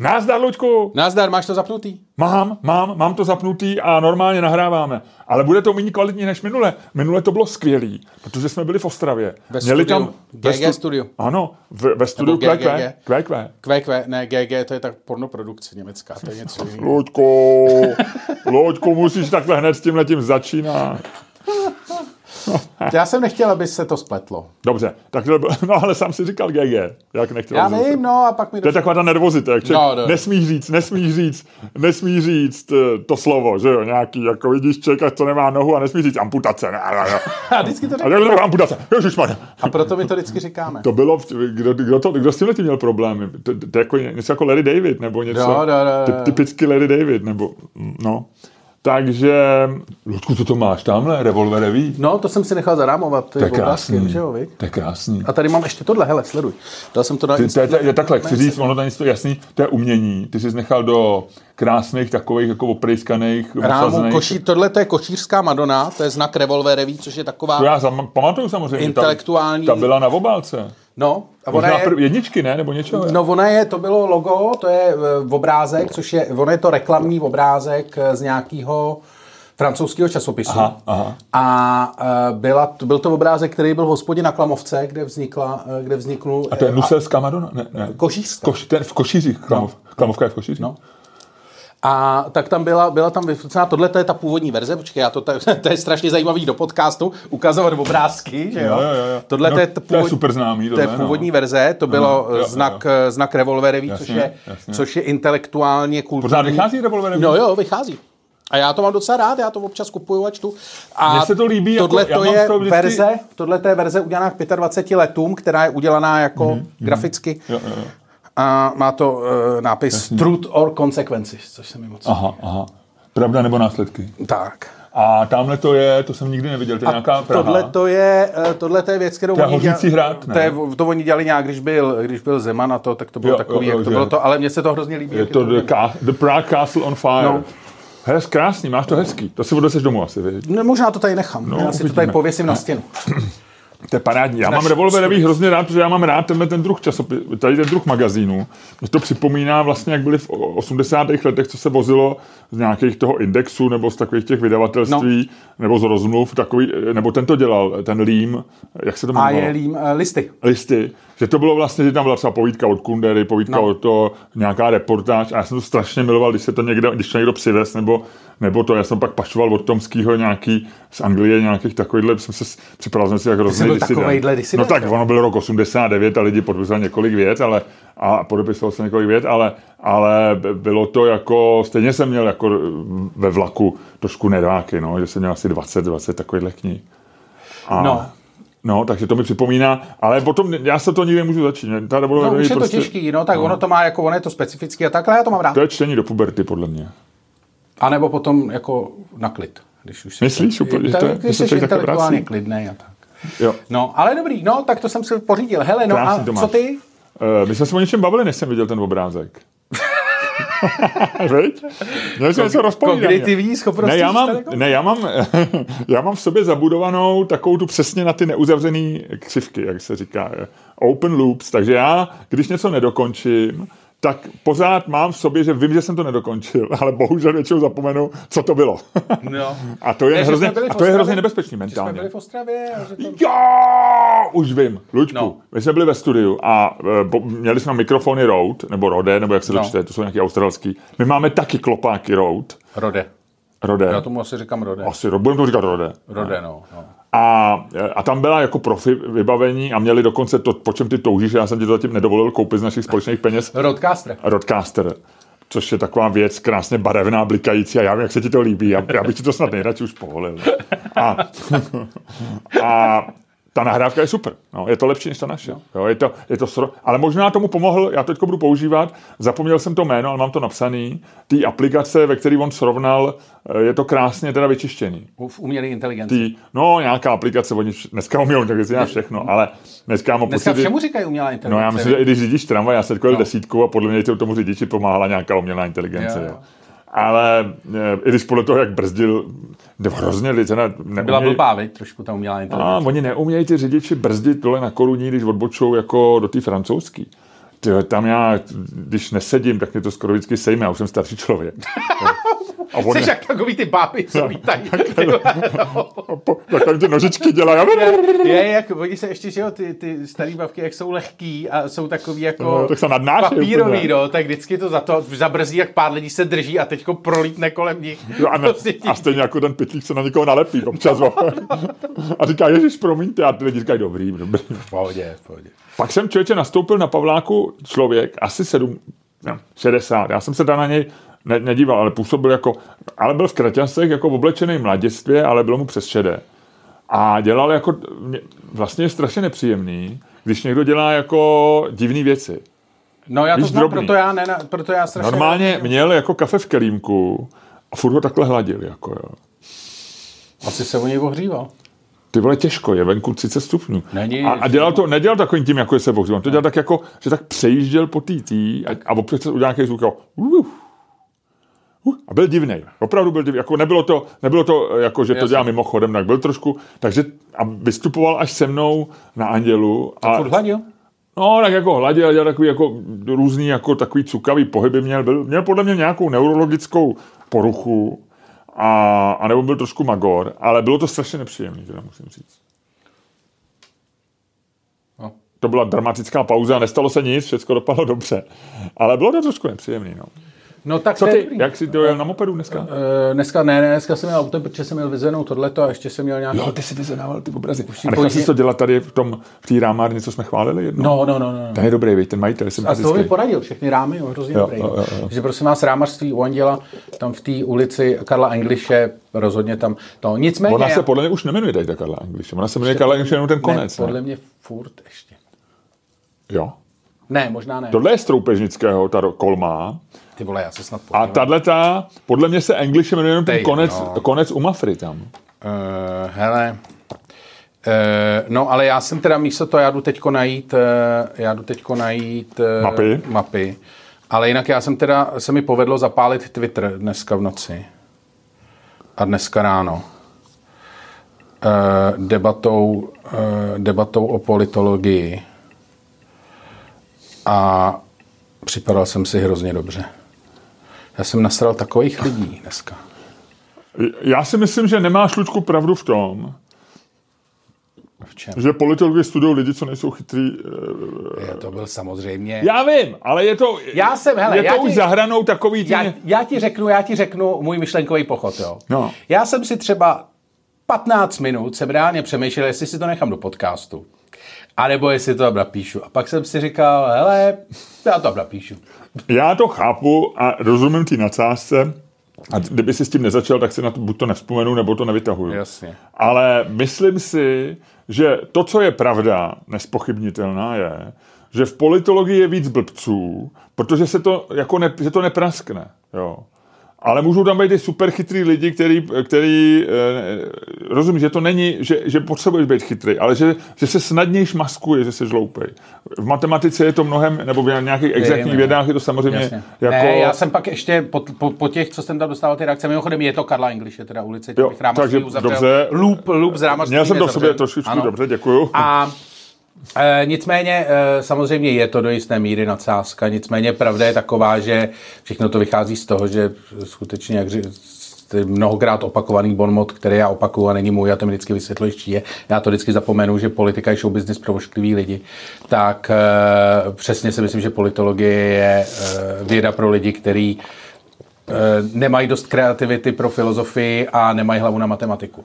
Názdar, Luďku! Názdar, máš to zapnutý? Mám, mám, mám to zapnutý a normálně nahráváme. Ale bude to méně kvalitní než minule. Minule to bylo skvělý, protože jsme byli v Ostravě. Ve Měli studiu. tam GG stu- studio. Ano, v, ve studiu QQ. QQ. QQ, ne, GG, to je tak pornoprodukce německá, to je něco jiného. Loďko, Loďko, musíš takhle hned s tím letím začínat. Já jsem nechtěl, aby se to spletlo. Dobře, tak to bylo, no ale sám si říkal GG, jak nechtěl. Já zase. vím, no a pak mi To je taková ta nervozita, jak člověk No, no. nesmíš říct, nesmíš říct, nesmíš říct eh, to slovo, že jo, nějaký, jako vidíš člověka, co nemá nohu a nesmíš říct amputace, ne, ne, ne. A vždycky to to amputace, ježišmarja. A proto my to vždycky říkáme. To bylo, kdo, kdo, to, kdo s tím měl problémy? To, to, to je jako něco jako Larry David, nebo něco, Jo, jo, jo, jo. ty, typicky Larry David, nebo, no. Takže, Ludku, co to máš tamhle, revolverový? No, to jsem si nechal zarámovat. To je krásný, že jo, viď? to je krásný. A tady mám ještě tohle, hele, sleduj. Dal jsem to na... Ty, to je, to je takhle, chci říct, ono to není to jasný, to je umění. Ty jsi nechal do krásných takových jako oprejskaných, Rámu, koší, tohle to je košířská Madonna, to je znak revolverový, což je taková... To já pamatuju samozřejmě. Intelektuální- Ta, ta byla na obálce. No, a ona Možná je... jedničky, ne? Nebo něčeho? No, ona je, to bylo logo, to je eh, obrázek, což je, ono je to reklamní obrázek eh, z nějakého francouzského časopisu. Aha, aha. A eh, byla, byl to obrázek, který byl v hospodě na Klamovce, kde vznikla, kde vzniknul... A to je Nuselská Madonna? Ne, ne. Košířská. Koš, ten v Košířích. Klamov, Klamovka je v Košířích. No. A tak tam byla, byla tam vyfocená, tohle to je ta původní verze, počkej, já to, to, to je strašně zajímavý do podcastu, ukazovat obrázky, že jo? Jo, jo, jo. Tohle No, to je, to je původ, super známý, To je tohle, no. původní verze, to bylo jo, jo. znak, znak revolverový, což Jasně, je, jasně. což je intelektuálně kulturní. Pořád vychází revolverový? No jo, vychází. A já to mám docela rád, já to občas kupuju a čtu. A Mně se to líbí, jako- tohle já to je vždycky- verze, tohle to je verze udělaná k 25 letům, která je udělaná jako mm-hmm. graficky. Jo, jo, jo. A má to uh, nápis Truth or Consequences, což se mi moc... Aha, aha. Pravda nebo následky. Tak. A tamhle to je, to jsem nikdy neviděl, to je nějaká Praha. Tohle to je, eh, tohle to je věc, kterou To oni Hořící hrad, ne? to, je, to oni dělali nějak, když byl, když byl Zeman a to, tak to bylo Jo, takový, jo, jak to bylo to, ale mně se to hrozně líbí. Je jak to the, the Prague Castle on Fire. No. Hez, krásný, máš to hezký. To si odneseš domů asi, viď? No, možná to tady nechám, no, já si to tady pověsím na stěnu. To je parádní. Já mám Naši revolverový hrozně rád, protože já mám rád tenhle ten druh časopis, tady ten druh magazínu. Mě to připomíná vlastně, jak byly v 80. letech, co se vozilo z nějakých toho indexu nebo z takových těch vydavatelství no. nebo z rozmluv, takový, nebo ten to dělal, ten Lím, jak se to A jmenovalo? je lím, eh, listy. listy, že to bylo vlastně, že tam byla třeba povídka od Kundery, povídka No. od to, nějaká reportáž a já jsem to strašně miloval, když se to někde, když to někdo přivez, nebo, nebo to, já jsem pak pašoval od Tomského nějaký z Anglie, nějakých takovýhle, jsem se připadal jsem si jak hrozný disident. disident, No tak ono byl rok 89 a lidi podepisovali několik vět, ale a podepisoval se několik vět, ale, ale bylo to jako, stejně jsem měl jako ve vlaku trošku nedáky, no, že jsem měl asi 20, 20 takovýchhle knih. A, No. No, takže to mi připomíná, ale potom já se to nikdy nemůžu začít. Ta No, revolverový už je to prostě, těžký, no, tak ono to má jako, ono je to specifický a takhle já to mám rád. To je čtení do puberty, podle mě. A nebo potom jako na klid. Když už si Myslíš úplně, že to, to je- když se jsi intelektuálně klidnej a tak. Jo. No, ale dobrý, no, tak to jsem si pořídil. Hele, no Krásný a to máš. co ty? Uh, my jsme se o něčem bavili, než jsem viděl ten obrázek. Viď? Měli jsme něco rozpovídat. Kognitivní schopnosti. Ne, já mám, ne já, mám, já mám v sobě zabudovanou takovou tu přesně na ty neuzavřený křivky, jak se říká. Open loops. Takže já, když něco nedokončím, tak pořád mám v sobě, že vím, že jsem to nedokončil, ale bohužel většinou zapomenu, co to bylo. No. A to je, Ne, hrozně, a to je hrozně nebezpečný Že jsme mentálně. byli v Ostravě a že to... Jo, už vím, Luďku. No. My jsme byli ve studiu a e, bo, měli jsme mikrofony Rode, nebo Rode, nebo jak se to No. čte, to jsou nějaký australský. My máme taky klopáky Rode. Rode. Rode. Já tomu asi říkám Rode. Asi, Rode, budeme to říkat Rode. Rode, no. no. A, a tam byla jako profi vybavení a měli dokonce to, po čem ty toužíš, já jsem ti to zatím nedovolil koupit z našich společných peněz, Roadcaster. Rodecaster, což je taková věc krásně barevná, blikající a já vím, jak se ti to líbí. Já, já bych ti to snad nejradši už povolil. A, a ta nahrávka je super. No, je to lepší než ta naše. Jo, je to, je to sro... Ale možná tomu pomohl, já to teď budu používat, zapomněl jsem to jméno, ale mám to napsaný, té aplikace, ve které on srovnal, eh, je to krásně teda vyčištěný. V umělé inteligenci. Tý, no, nějaká aplikace, oni dneska umí tak dělat všechno, ale dneska mám Dneska pocit, všemu říkají umělá inteligence. No já myslím, že i když řídíš tramvaj, já jsem No. no. desítku a podle mě to tomu řidiči pomáhala nějaká umělá inteligence. Jo, Jo, jo. Ale e, i když podle toho, jak brzdil, nebo hrozně lidi, teda neumějí, Byla blbá, viď, trošku ta umělá a inteligence. oni neumějí ty řidiči brzdit dole na koruní, když odbočou jako do té francouzský. Tyhle, tam já, když nesedím, tak mě to skoro vždycky sejme, já už jsem starší člověk. A on Jsi je... jak takový ty báby, co vítají. tak ty nožičky dělají. Je, je, jak, oni se ještě, že jo, ty, ty starý bavky, jak jsou lehký a jsou takový jako no, tak se nadnáší, papírový, no, tak vždycky to za to zabrzí, jak pár lidí se drží a teďko prolítne kolem nich. Jo, a, ne, prostě a stejně jako ten pytlík se na někoho nalepí občas. a říká, ježiš, promiňte, a ty lidi říkají, dobrý, dobrý. V pohodě, v pohodě. Pak jsem člověče nastoupil na Pavláku člověk, asi 7, ne, 60. Já jsem se dal na něj ne, nedíval, ale působil jako, ale byl v kraťasech jako v oblečený mladistvě, ale bylo mu přes šedé. A dělal jako, vlastně je strašně nepříjemný, když někdo dělá jako divné věci. No já to znám, drobný. proto já, ne, proto já strašně... Normálně měl jako kafe v kelímku a furt ho takhle hladil, jako jo. Asi se o něj ohříval. Ty vole, těžko, je venku 30 stupňů. Není, a, a dělal to, nedělal takovým tím, jako je se ohříval. To dělal tak jako, že tak přejížděl po té tý a, a občas udělal nějaký zvuk, jako, uh, a byl divný. Opravdu byl divný. Jako nebylo to, nebylo to jako, že to dělá mimochodem, tak byl trošku, takže a vystupoval až se mnou na Andělu. A, a hladil? No, tak jako hladil, dělal takový jako různý jako takový cukavý pohyby měl. Byl, měl podle mě nějakou neurologickou poruchu a, a nebo byl trošku magor, ale bylo to strašně nepříjemné, teda musím říct. No. To byla dramatická pauza, nestalo se nic, všechno dopadlo dobře, ale bylo to trošku nepříjemné. No. No tak Co ty, jak jsi dojel na mopedu dneska? Uh, dneska ne, ne, dneska jsem měl auto, protože jsem měl vyzvenou tohleto a ještě jsem měl nějaký... Jo, ty jsi vyzvenával ty obrazy. A nechal jsi to dělat tady v tom, v té rámárně, co jsme chválili jedno? No, no, no, no. Ten je dobrý, víš, ten majitel, jsem A to mi poradil, všechny rámy, jo, hrozně jo, dobrý. Jo, jo, jo. Takže prosím vás, rámařství u Anděla, tam v té ulici Karla Angliše, rozhodně tam to. Nicméně... Ona se podle mě už nemenuje tady ta Karla Angliše, ona se jmenuje Karla Angliše jenom ten konec. Ne, podle mě furt ještě. Jo. Ne, možná ne. Tohle je z Troupežnického, ta kolma. Ty vole, já se snad podívám. A tahle ta, podle mě se English jmenuje jenom ten Tej, konec, no. konec u Mafry tam. Uh, hele, Uh, no, ale já jsem teda místo toho, já jdu teďko najít, uh, já jdu teďko najít uh, mapy. mapy. Ale jinak já jsem teda, se mi povedlo zapálit Twitter dneska v noci. A dneska ráno. Uh, debatou, uh, debatou o politologii. A připadal jsem si hrozně dobře. Já jsem nasral takových lidí dneska. Já si myslím, že nemáš, Lučku, pravdu v tom, v čem? Že politologi studují lidi, co nejsou chytrý. Eh, je, to byl samozřejmě... Já vím, ale je to, já jsem, hele, je já to ti, už zahranou takový... Tý... Já, já, ti řeknu, já ti řeknu můj myšlenkový pochod, jo. No. Já jsem si třeba 15 minut jsem reálně přemýšlel, jestli si to nechám do podcastu. A nebo jestli to tam napíšu. A pak jsem si říkal, hele, já to tam napíšu. Já to chápu a rozumím ty nadsázce, a kdyby si s tím nezačal, tak si na to buď to nevzpomenu, nebo to nevytahuju. Jasně. Ale myslím si, že to, co je pravda, nespochybnitelná je, že v politologii je víc blbců, protože se to, jako ne, že to nepraskne. Jo. Ale můžou tam být i super chytrý lidi, který, který eh, rozumí, že to není, že, že potřebuješ být chytrý, ale že, že se snadněji maskuje, že jsi žloupej. V matematice je to mnohem, nebo v nějakých exaktních vědách je to samozřejmě Jasně. jako... Ne, já jsem pak ještě po, po, po, těch, co jsem tam dostal ty reakce, mimochodem je to Karla English, je teda ulice, jo, takže uzavřel. Dobře. Loop, loop z Měl jsem to v sobě trošičku, dobře, děkuju. A E, nicméně e, samozřejmě je to do jisté míry nadsázka, nicméně pravda je taková, že všechno to vychází z toho, že skutečně, jak mnohokrát opakovaný bonmot, který já opakuju a není můj, já to vždycky vysvětluji, je, já to vždycky zapomenu, že politika je show business pro ošklivý lidi, tak e, přesně si myslím, že politologie je e, věda pro lidi, který nemají dost kreativity pro filozofii a nemají hlavu na matematiku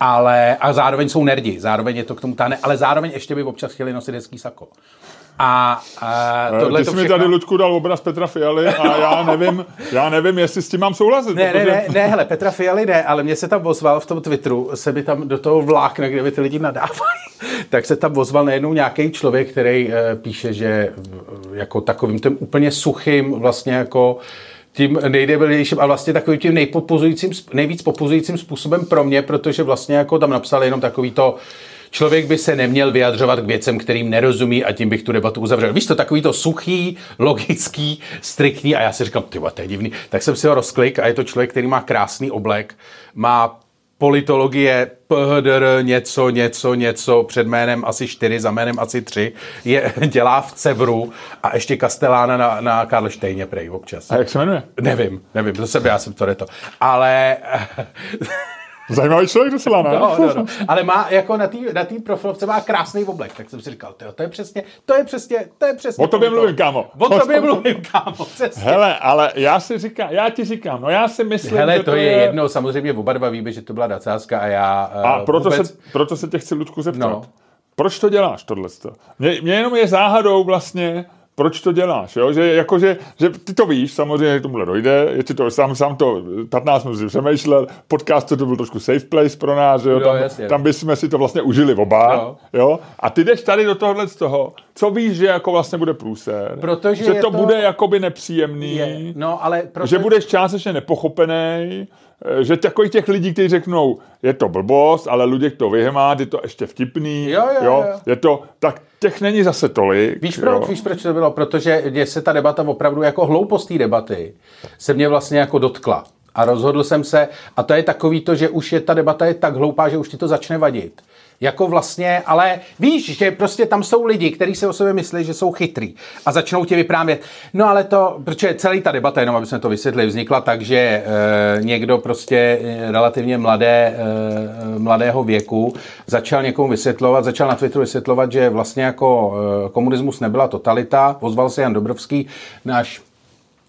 ale a zároveň jsou nerdi, zároveň je to k tomu táhne, ale zároveň ještě by občas chtěli nosit hezký sako. A, a eh, tohle Ty jsi všechno... mi tady, Luďku, dal obraz Petra Fialy a já nevím, já nevím, jestli s tím mám souhlasit. Ne, protože... ne, ne, ne, hele, Petra Fialy ne, ale mě se tam ozval v tom Twitteru, se mi tam do toho vlákne, kde by ty lidi nadávají, tak se tam ozval najednou nějaký člověk, který e, píše, že jako takovým tím úplně suchým vlastně jako tím nejdebilnějším a vlastně takovým tím nejpopuzujícím, nejvíc popuzujícím způsobem pro mě, protože vlastně jako tam napsal jenom takový to, člověk by se neměl vyjadřovat k věcem, kterým nerozumí a tím bych tu debatu uzavřel. Víš to, takový to suchý, logický, striktní a já si říkám, ty to je divný. Tak jsem si ho rozklik a je to člověk, který má krásný oblek, má politologie, PHDR, něco, něco, něco, před jménem asi čtyři, za jménem asi tři, je, dělá v Cevru a ještě Kastelána na, na Karlštejně prej občas. A jak se jmenuje? Nevím, nevím, to jsem, já jsem to to. Ale Zajímavý člověk docela, ne? No, no, no. Ale má jako na té na tý profilovce má krásný oblek, tak jsem si říkal, tyjo, to je přesně, to je přesně, to je přesně. O tobě mluvím, kámo. O tobě mluvím, kámo, přesně. Hele, ale já si říkám, já ti říkám, no já si myslím, Hele, že to, to je, je jedno, samozřejmě oba dva víme, že to byla dacázka a já A proto, vůbec... se, proto se tě chci, Ludku, zeptat. No. Proč to děláš, tohle? Mě, mě jenom je záhadou vlastně, proč to děláš, jo? Že, jako, že, že ty to víš, samozřejmě, že tomuhle dojde, je ti to, sám, sám to 15 minut si přemýšlel, podcast to byl trošku safe place pro nás, jo? Jo, tam, jasně. tam bychom si to vlastně užili oba, Jo. jo? A ty jdeš tady do tohohle z toho, co víš, že jako vlastně bude průser, Protože že to, to- bude jakoby nepříjemný, Je, no, ale proto... že budeš částečně nepochopený, že takových těch lidí, kteří řeknou, je to blbost, ale lidé to vyhemát, je to ještě vtipný, Jo, jo, jo. je to, tak těch není zase tolik. Víš jo. proč, víš, proč to bylo? Protože mě se ta debata opravdu jako hloupost té debaty se mě vlastně jako dotkla. A rozhodl jsem se, a to je takový to, že už je ta debata je tak hloupá, že už ti to začne vadit. Jako vlastně, ale víš, že prostě tam jsou lidi, kteří si o sobě myslí, že jsou chytrý a začnou ti vyprávět. No ale to, protože celý ta debata, jenom aby jsme to vysvětlili, vznikla tak, že e, někdo prostě e, relativně mladé, e, mladého věku začal někomu vysvětlovat, začal na Twitteru vysvětlovat, že vlastně jako e, komunismus nebyla totalita. Ozval se Jan Dobrovský, náš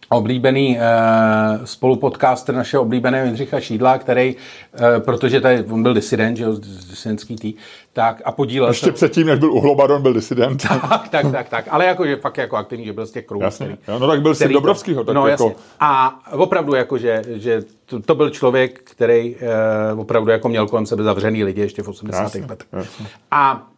oblíbený uh, spolupodcaster našeho oblíbeného Jindřicha Šídla, který, uh, protože tady on byl disident, že jo, disidentský tý, tak a podílel Ještě se... předtím, než byl Uhlobadon, byl disident. Tak, tak, tak, tak, ale jako, že fakt jako aktivní, že byl z těch kruhů. Jasně. který- Jo, no tak byl to- Dobrovskýho, tak no, jako- jasně. A opravdu jako, že, že to, to byl člověk, který uh, opravdu jako měl kolem sebe zavřený lidi ještě v 80. Jasně, letech. A eh,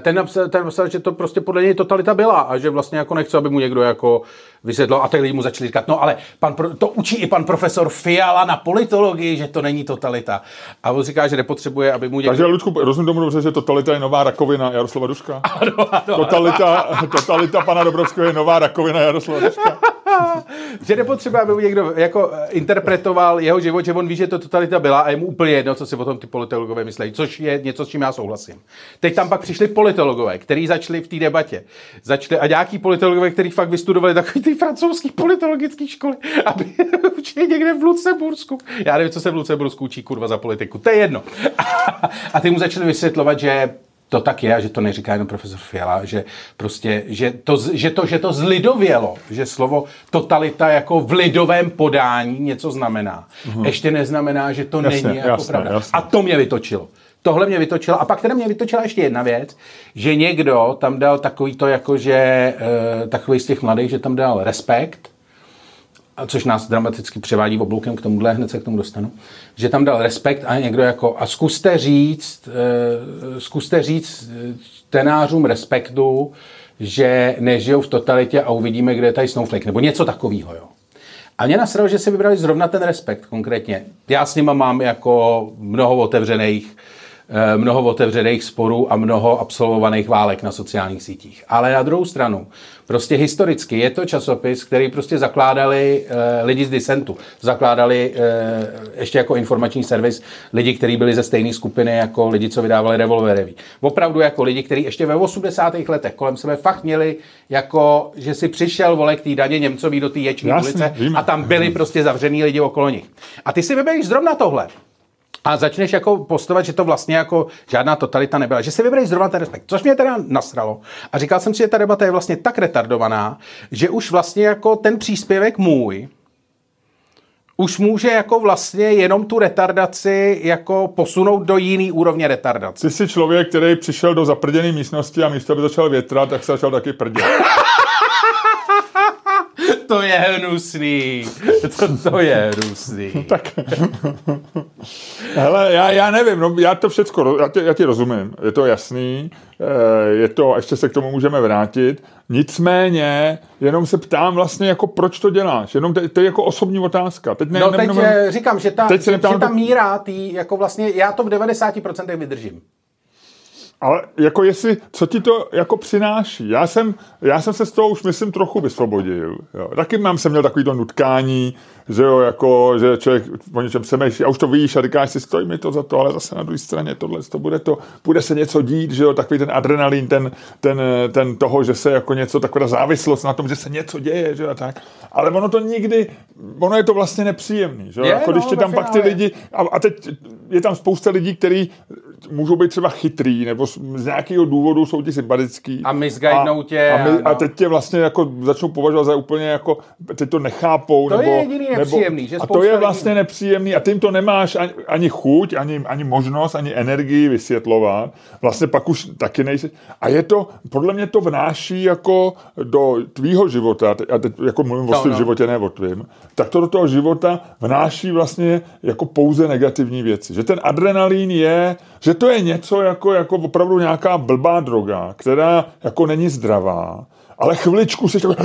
ten napsal, ten napsal, že to prostě podle něj totalita byla a že vlastně jako nechce, aby mu někdo jako vysvětlil a lidi mu začali říkat, no ale pan, pro- to učí i pan profesor Fiala na politologii, že to není totalita. A on říká, že nepotřebuje, aby mu někdo... Takže, Ludku, rozumím tomu dobře, že totalita je nová rakovina Jaroslava Duška? Ano, ano, Totalita, totalita pana Dobrovského je nová rakovina Jaroslava Duška. že nepotřebuje, aby někdo jako eh, interpretoval jeho život, že on ví, že to totalita byla a je mu úplně jedno, co si o tom ty politologové myslí, což je něco, s čím já souhlasím. Teď tam pak přišli politologové, kteří začali v té debatě. Začali, a nějaký politologové, kteří fakt vystudovali takový ty francouzský politologický školy, aby učili někde v Lucembursku. Já nevím, co se v Lucembursku učí kurva za politiku, to je jedno. A ty mu začali vysvětlovat, že to tak je a že to neříká jenom profesor Fiala, že prostě, že to, že to, že to zlidovělo, že slovo totalita jako v lidovém podání něco znamená. Ještě neznamená, že to. Jasně, není jako jasně, pravda. jasně. A to mě vytočilo. Tohle mě vytočilo. A pak teda mě vytočila ještě jedna věc, že někdo tam dal takový to jako, že e, takový z těch mladých, že tam dal respekt, a což nás dramaticky převádí obloukem k tomuhle, hned se k tomu dostanu, že tam dal respekt a někdo jako, a zkuste říct, eh, zkuste říct tenářům respektu, že nežijou v totalitě a uvidíme, kde je tady snowflake, nebo něco takového, jo. A mě nasralo, že si vybrali zrovna ten respekt konkrétně. Já s nima mám jako mnoho otevřených, mnoho otevřených sporů a mnoho absolvovaných válek na sociálních sítích. Ale na druhou stranu, prostě historicky je to časopis, který prostě zakládali eh, lidi z disentu. Zakládali eh, ještě jako informační servis lidi, kteří byli ze stejné skupiny jako lidi, co vydávali revolvereví. Opravdu jako lidi, kteří ještě ve 80. letech kolem sebe fakt měli jako, že si přišel vole k té daně Němcový do té ječní ulice a tam byli prostě zavřený lidi okolo nich. A ty si vybereš zrovna tohle. A začneš jako postovat, že to vlastně jako žádná totalita nebyla. Že si vybereš zrovna ten respekt. Což mě teda nasralo. A říkal jsem si, že ta debata je vlastně tak retardovaná, že už vlastně jako ten příspěvek můj už může jako vlastně jenom tu retardaci jako posunout do jiný úrovně retardace. Ty jsi člověk, který přišel do zaprděné místnosti a místo, aby začal větrat, tak se začal taky prdět. To je hnusný. To, to je hnusný. tak. Hele, já, já nevím, no, já to všecko, ro- já, tě, já ti rozumím, je to jasný, eh, je to, ještě se k tomu můžeme vrátit, nicméně, jenom se ptám vlastně, jako proč to děláš, jenom to, to je jako osobní otázka. Teď ne, No teď ne, říkám, že ta, Teď se že, neptám že ta míra, tý, jako vlastně, já to v 90% vydržím. Ale jako jestli, co ti to jako přináší? Já jsem, já jsem se z toho už, myslím, trochu vysvobodil. Jo. Taky mám jsem měl takový to nutkání, že jo, jako, že člověk o něčem přemýšlí a už to víš a říkáš si, stojí mi to za to, ale zase na druhé straně tohle, to bude to, bude se něco dít, že jo, takový ten adrenalin, ten, ten, ten toho, že se jako něco, taková závislost na tom, že se něco děje, že jo, a tak. Ale ono to nikdy, ono je to vlastně nepříjemný, že jo, Je, jako no, když ve tam pak ty finále. lidi, a, a teď je tam spousta lidí, kteří můžou být třeba chytrý, nebo z, nějakého důvodu jsou ti sympatický. A misguidnou tě, A, my, a no. teď tě vlastně jako začnou považovat za úplně jako, teď to nechápou. To je nebo, jediný nepříjemný, že A to je lidí- vlastně nepříjemný a ty jim to nemáš ani, ani chuť, ani, ani možnost, ani energii vysvětlovat. Vlastně pak už taky nejsi. A je to, podle mě to vnáší jako do tvýho života, a teď jako mluvím o No, svém no. životě, ne o tvým, tak to do toho života vnáší vlastně jako pouze negativní věci. Že ten adrenalin je, že to je něco jako, jako opravdu nějaká blbá droga, která jako není zdravá, ale chviličku si vole,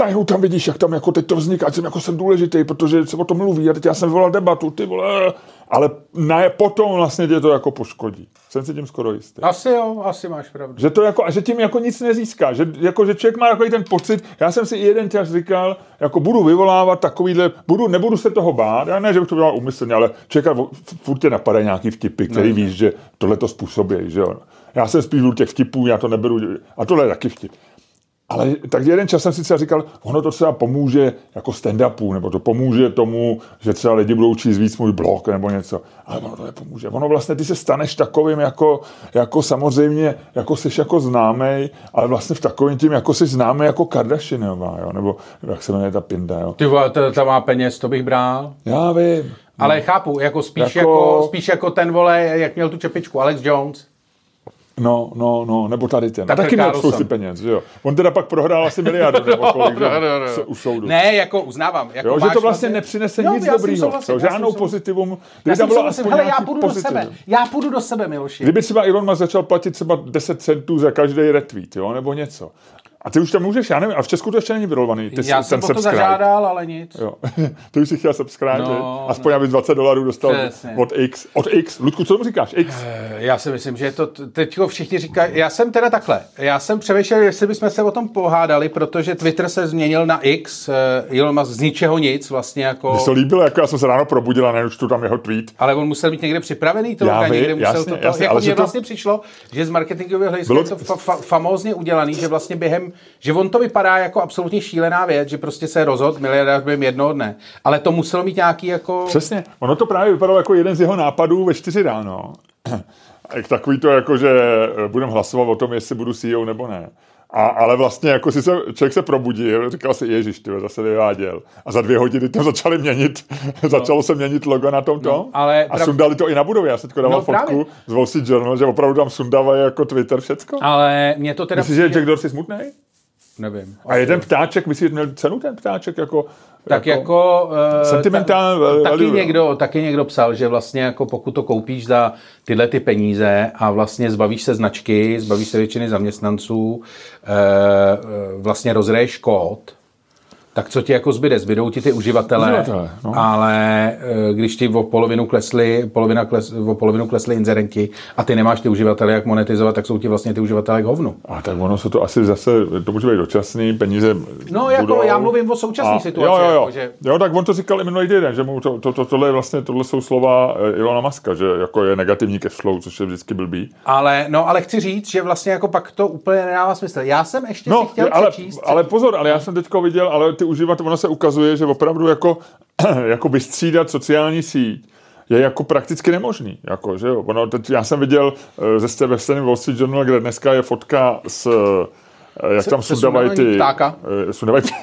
najednou tam vidíš, jak tam jako teď to vzniká, jsem jako jsem důležitý, protože se o tom mluví a teď já jsem vyvolal debatu, ty vole, ale na, potom vlastně tě to jako poškodí. Jsem si tím skoro jistý. Asi jo, asi máš pravdu. Že to jako, a že tím jako nic nezíská. Že, jako, že člověk má takový ten pocit, já jsem si i jeden čas říkal, jako budu vyvolávat takovýhle, budu, nebudu se toho bát, já ne, že bych to dělal umyslně, ale člověka furt tě napadají nějaký vtipy, který No, víš, že tohle to způsobí, že jo. Já jsem spíš u těch vtipů, já to neberu, a tohle je taky vtip. Ale tak jeden čas jsem si třeba říkal, ono to třeba pomůže jako stand-upu, nebo to pomůže tomu, že třeba lidi budou číst víc můj blog nebo něco. Ale ono to nepomůže. Ono vlastně ty se staneš takovým jako, jako samozřejmě, jako jsi jako známej, ale vlastně v takovým tím, jako jsi známý jako Kardashianová, jo? nebo jak se jmenuje ta pinda, jo. Ty vole, to má peněz, to bych bral. Já vím. Ale chápu, jako spíš, Jako- jako... Jako, spíš jako ten vole, jak měl tu čepičku, Alex Jones. No, no, no, nebo tady ten. A Tucker taky měl spousty peněz, že jo. On teda pak prohrál asi miliardu nebo kolik, že? no, no, no. U soudu. Ne, jako uznávám. Jako Jo, že to vlastně nepřinese Jo, nic dobrýho. tím žádnou souhlasím. pozitivum. Já Kdyby jsem tam bylo aspoň hele, já půjdu do pozitivum. sebe. Já půjdu do sebe, Miloši. Kdyby třeba Elon Musk začal platit třeba 10 centů za každý retweet, jo, nebo něco. A ty už tam můžeš, já nevím, a v Česku to ještě není vyrolovaný. Ty, já jsem po to zažádal, ale nic. Jo. ty už si chtěl subscribe, No, no, aspoň aby 20 dolarů dostal Přesně. od X. Od X. Ludku, co tomu říkáš? X. Eh, Já si myslím, že to teď všichni říkají. Já jsem teda takhle. Já jsem přemýšlel, jestli bychom se o tom pohádali, protože Twitter se změnil na X. eh, Elon Musk z ničeho nic vlastně jako... Mně se líbilo, jako já jsem se ráno probudil a nečtu tam jeho tweet. Ale on musel být někde připravený, to Já vím, někde musel jasně, to, jasně, jako ale mně že to- vlastně přišlo, že z marketingového hlediska Bylo- je to fa- fa- famózně udělaný, že vlastně během, že on to vypadá jako absolutně šílená věc, že prostě se rozhodl miliardář během jednoho dne, ale to muselo mít nějaký jako... Přesně. Ono to právě vypadalo jako jeden z jeho nápadů ve 4 ráno. Takový to, jako, že budeme hlasovat o tom, jestli budu CEO nebo ne. A, ale vlastně jako si se, člověk se probudil, říkal si, ježiš, ty zase vyváděl. A za dvě hodiny to začali měnit, začalo se měnit logo na tom tom. No, ale a prav- sundali to i na budově. Já jsem dával No, fotku právě. z Wall Street Journal, že opravdu tam sundávají jako Twitter všecko. Ale mě to teda... Myslíš, že Jack Dorsey smutný? Nevím. A jeden ptáček, myslíš, že měl cenu ten ptáček? Jako, Tak jako... uh, Sentimentál taky, value. někdo, taky někdo psal, že vlastně jako pokud to koupíš za tyhle ty peníze a vlastně zbavíš se značky, zbavíš se většiny zaměstnanců, eh, eh, vlastně rozreješ kód, tak co ti jako zbyde? Zbydou ti ty uživatelé, Uživatelé, no. ale eh, když ti o polovinu klesly, polovina kles, o polovinu klesly inzerenti a ty nemáš ty uživatele jak monetizovat, tak jsou ti vlastně ty uživatelé k hovnu. A tak ono se to asi zase, to může být dočasný, peníze No, jako budou. já mluvím o současné situaci, Jo, jo, jo. jako, že- jo, tak on to říkal i minulý týden, že mu to, to, to, tohle, je vlastně, tohle jsou slova eh, Ilona Maska, že jako je negativní cash flow, což je vždycky blbý. Ale, no, ale chci říct, že vlastně jako pak to úplně nedává smysl. Já jsem ještě si No, chtěl ale, přečíst. ale pozor, ale já jsem teďko viděl, ale ty uživatelé, ono se ukazuje, že opravdu jako, jako vystřídat sociální síť je jako prakticky nemožný. Jako, že jo? Ono, teď, já jsem viděl eh, ze jste ve Wall Street Journal, kde dneska je fotka s eh, jak Se- tam sundávají ty... ptáka. eh, Sundávají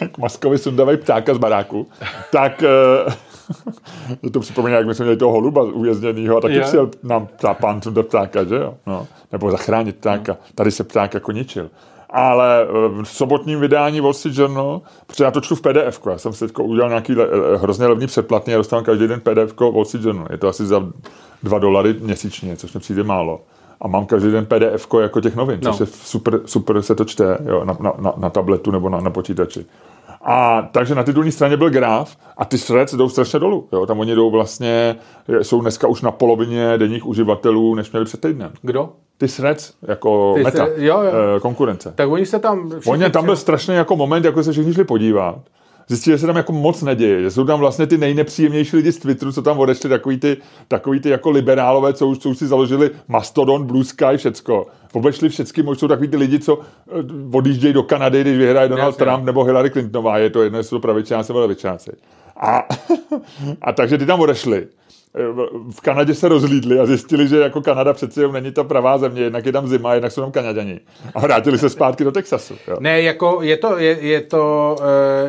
jak Maskovi sundávají ptáka z baráku, tak eh, to připomíná, jak my jsme měli toho holuba uvězněnýho a taky Jo. přijel nám ta pán sundat ptáka, že jo? No. Nebo zachránit ptáka. Tady se pták jako ničil. Ale eh, v sobotním vydání Wall Street Journal, protože já to čtu v PDF, já jsem si udělal nějaký le, eh, hrozně levný předplatný a dostávám každý den PDF Wall Street Journal. Je to asi za 2 dolary měsíčně, což mi přijde málo. A mám každý den PDF jako těch novin, No. což je super, super se to čte jo, na, na, na, na tabletu nebo na, na počítači. A takže na titulní straně byl graf a ty threads jdou strašně dolů. Jo? Tam oni jdou vlastně, jsou dneska už na polovině denních uživatelů, než měli před týdnem. Kdo? Ty threads, jako Ty meta, thread- jo, jo. eh, konkurence. Tak oni se tam... Oni tam byl strašný jako moment, jako se všichni šli podívat. Zjistili, že se tam jako moc neděje, že jsou tam vlastně ty nejnepříjemnější lidi z Twitteru, co tam odešli, takový ty, takový ty jako liberálové, co už, co už si založili Mastodon, Blue Sky, všecko. Obešli všecky, možná jsou takový ty lidi, co eh, odjíždějí do Kanady, když vyhraje Donald Jasně. Trump nebo Hillary Clintonová, je to jedno, jestli jsou pravičáci nebo levičáci. A, a takže ty tam odešli. V Kanadě se rozlídli a zjistili, že jako Kanada přeci jenom není ta pravá země, jednak je tam zima, jednak jsou tam Kanaděni. A vrátili se zpátky do Texasu. Jo. Ne, jako je to, je, je to,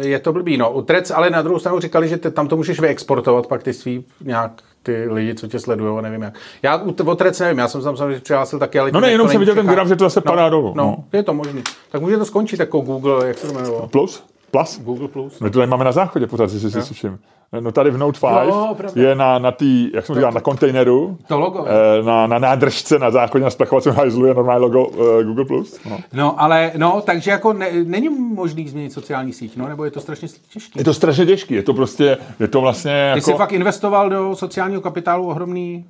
eh, je to blbý, no. U Trec, ale na druhou stranu říkali, že te, tam to můžeš vyexportovat pak ty svý nějak ty lidi, co tě sledují, nevím jak. Já u, o Trec nevím, já jsem se tam samozřejmě přihlásil taky, ale No ne, tím, jak jenom jsem viděl ten graf, že to zase no, padá dolů, No, no. je to možný. Tak může to skončit jako Google, jak se to jmenovalo? Plus? Plus? Google Plus. My to tady máme na záchodě pořád, jestli si všim. No tady v Note 5 Jo, pravda. je na, na tý, jak jsem říkal, na kontejneru, To logo. eh, na, na nádržce na záchodě na splechovacím hajzlu je normální logo eh, Google+. Plus. No. No, ale, no, takže jako ne, není možný změnit sociální síť, no, nebo je to strašně těžké. Je to strašně těžký, je to prostě, je to vlastně Ty jako... jsi fakt investoval do sociálního kapitálu ohromný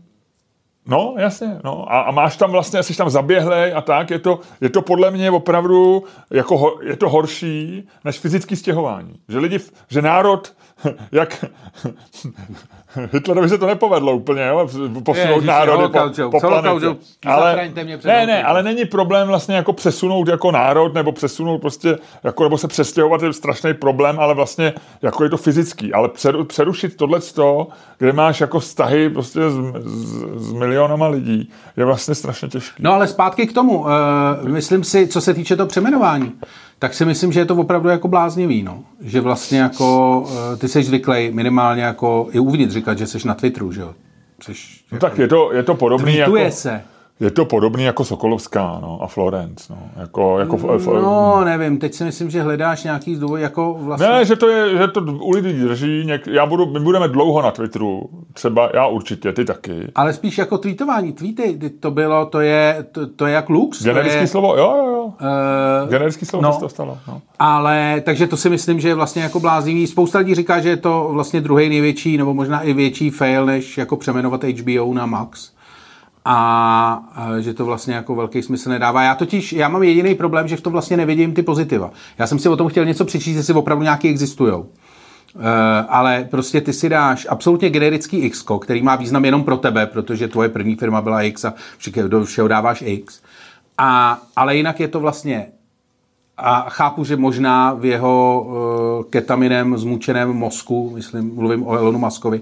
No, jasně, no. A, a máš tam vlastně, jsi tam zaběhlej a tak, je to, je to podle mě opravdu, jako ho, je to horší než fyzické stěhování. Že lidi, že národ, jak Hitlerovi se to nepovedlo úplně, jo, posunout Ježiši, národy po, joke, po planetě. joke. Zachraňte mě ne, ne, ale není problém vlastně jako přesunout jako národ, nebo přesunout prostě, jako, nebo se přestěhovat je strašný problém, ale vlastně jako je to fyzický. Ale přeru, přerušit tohle kde máš jako vztahy prostě s, s, s milionama lidí, je vlastně strašně těžký. No ale zpátky k tomu. Uh, myslím si, co se týče toho přeměnování, tak si myslím, že je to opravdu jako bláznivý, no. Že vlastně jako uh, ty jsi zvyklý minimálně jako i uvnitř říkat, že jsi na Twitteru, že jo. Jseš, No, tak je to, je to podobný jako... Se. Je to podobný jako Sokolovská no, a Florence. No. Jako, jako, No, nevím, teď si myslím, že hledáš nějaký zdůvod, jako vlastně... Ne, že to, je, že to u lidí drží. Něk, já budu, my budeme dlouho na Twitteru. Třeba já určitě, ty taky. Ale spíš jako tweetování. Tweety, ty- to bylo, to je, to, to je jak Lux. Generický je, slovo, jo, jo, jo. Uh, Generický slovo no. to stalo. No. Ale, takže to si myslím, že je vlastně jako bláznivý. Spousta lidí říká, že je to vlastně druhý největší, nebo možná i větší fail, než jako přeměnovat HBO na Max. A, že to vlastně jako velký smysl nedává. Já totiž, já mám jediný problém, že v tom vlastně nevidím ty pozitiva. Já jsem si o tom chtěl něco přečíst, jestli opravdu nějaký existují. Uh, ale prostě ty si dáš absolutně generický X, který má význam jenom pro tebe, protože tvoje první firma byla X a do všeho dáváš X. A, ale jinak je to vlastně a chápu, že možná v jeho uh, ketaminem zmučeném mozku, myslím, mluvím o Elonu Muskovi,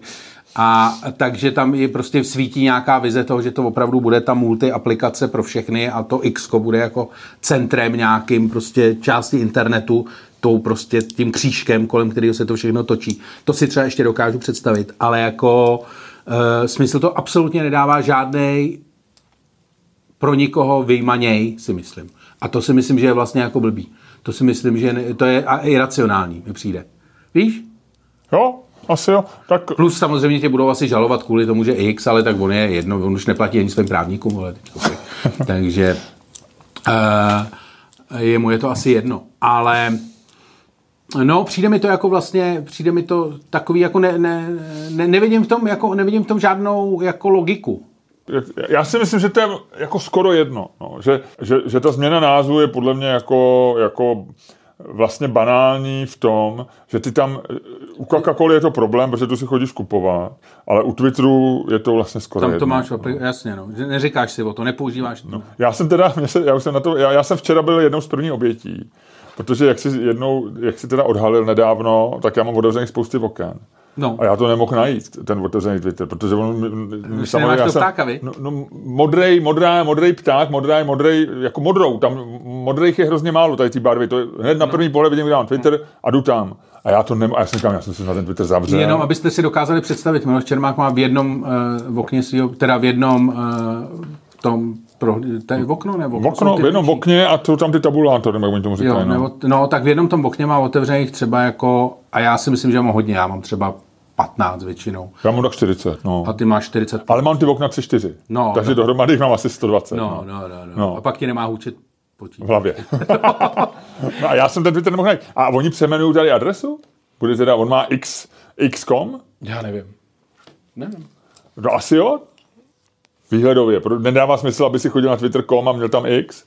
a takže tam je prostě svítí nějaká vize toho, že to opravdu bude ta multi aplikace pro všechny a to X bude jako centrem nějakým prostě části internetu, tou prostě tím křížkem, kolem kterého se to všechno točí. To si třeba ještě dokážu představit, ale jako uh, smysl to absolutně nedává žádný pro nikoho vyjmaněj, si myslím. A to si myslím, že je vlastně jako blbý. To si myslím, že ne, to je iracionální, mi přijde. Víš? jo, asi jo. Tak Plus samozřejmě tě budou asi žalovat kvůli tomu, že X, ale tak on je jedno, on už neplatí ani svým právníkům, ale teď, takže uh, jemu je to asi jedno. Ale No, přijde mi to jako vlastně, přijde mi to takový jako ne, ne, ne, nevidím v tom, jako, nevidím v tom žádnou jako logiku. já si myslím, že to je jako skoro jedno. No. Že, že, že ta změna názvu je podle mě jako, jako vlastně banální v tom, že ty tam, u Coca-Coly je to problém, protože tu si chodíš kupovat, ale u Twitteru je to vlastně skoro Tam to jedno. máš, apli- jasně, no. Že Neříkáš si o to, nepoužíváš to. Já jsem teda, mě se, já, už jsem na to, já, já jsem včera byl jednou z první obětí, protože jak si jednou, jak si teda odhalil nedávno, tak já mám otevřených spousty oken. No. A já to nemohl najít, ten otevřený Twitter, protože on... Už nemáš toho ptáka, vy? No, no modrej, modrá, modrej pták, modrá, modrej, jako modrou, tam modrých je hrozně málo, tady ty barvy, to je, hned na první pohled vidím, dám Twitter a jdu tam. A já to nemám, já jsem říkal, já jsem si na ten Twitter zavřel. Jenom, abyste si dokázali představit, Miloš Čermák má v jednom uh, v okně svého, teda v jednom uh, tom, pro, to je okno nebo? v okno, v jednom okně a jsou tam ty tabulátory, jak oni tomu říkají. Jo, no. nebo, no, tak v jednom tom okně má otevřených třeba jako, a já si myslím, že mám hodně, já mám třeba 15 většinou. Já mám tak 40, no. A ty máš 40. Ale mám ty okna 3-4. No, takže no. dohromady jich mám asi 120. No, no, no, no. No. A pak ti nemá hučet počítač. v hlavě. no a já jsem ten Twitter nemohl najít. A oni přemenují tady adresu? Bude teda, on má x, x.com? Já nevím. Nevím. No asi jo. Výhledově. Nedává smysl, aby si chodil na twitter.com a měl tam x.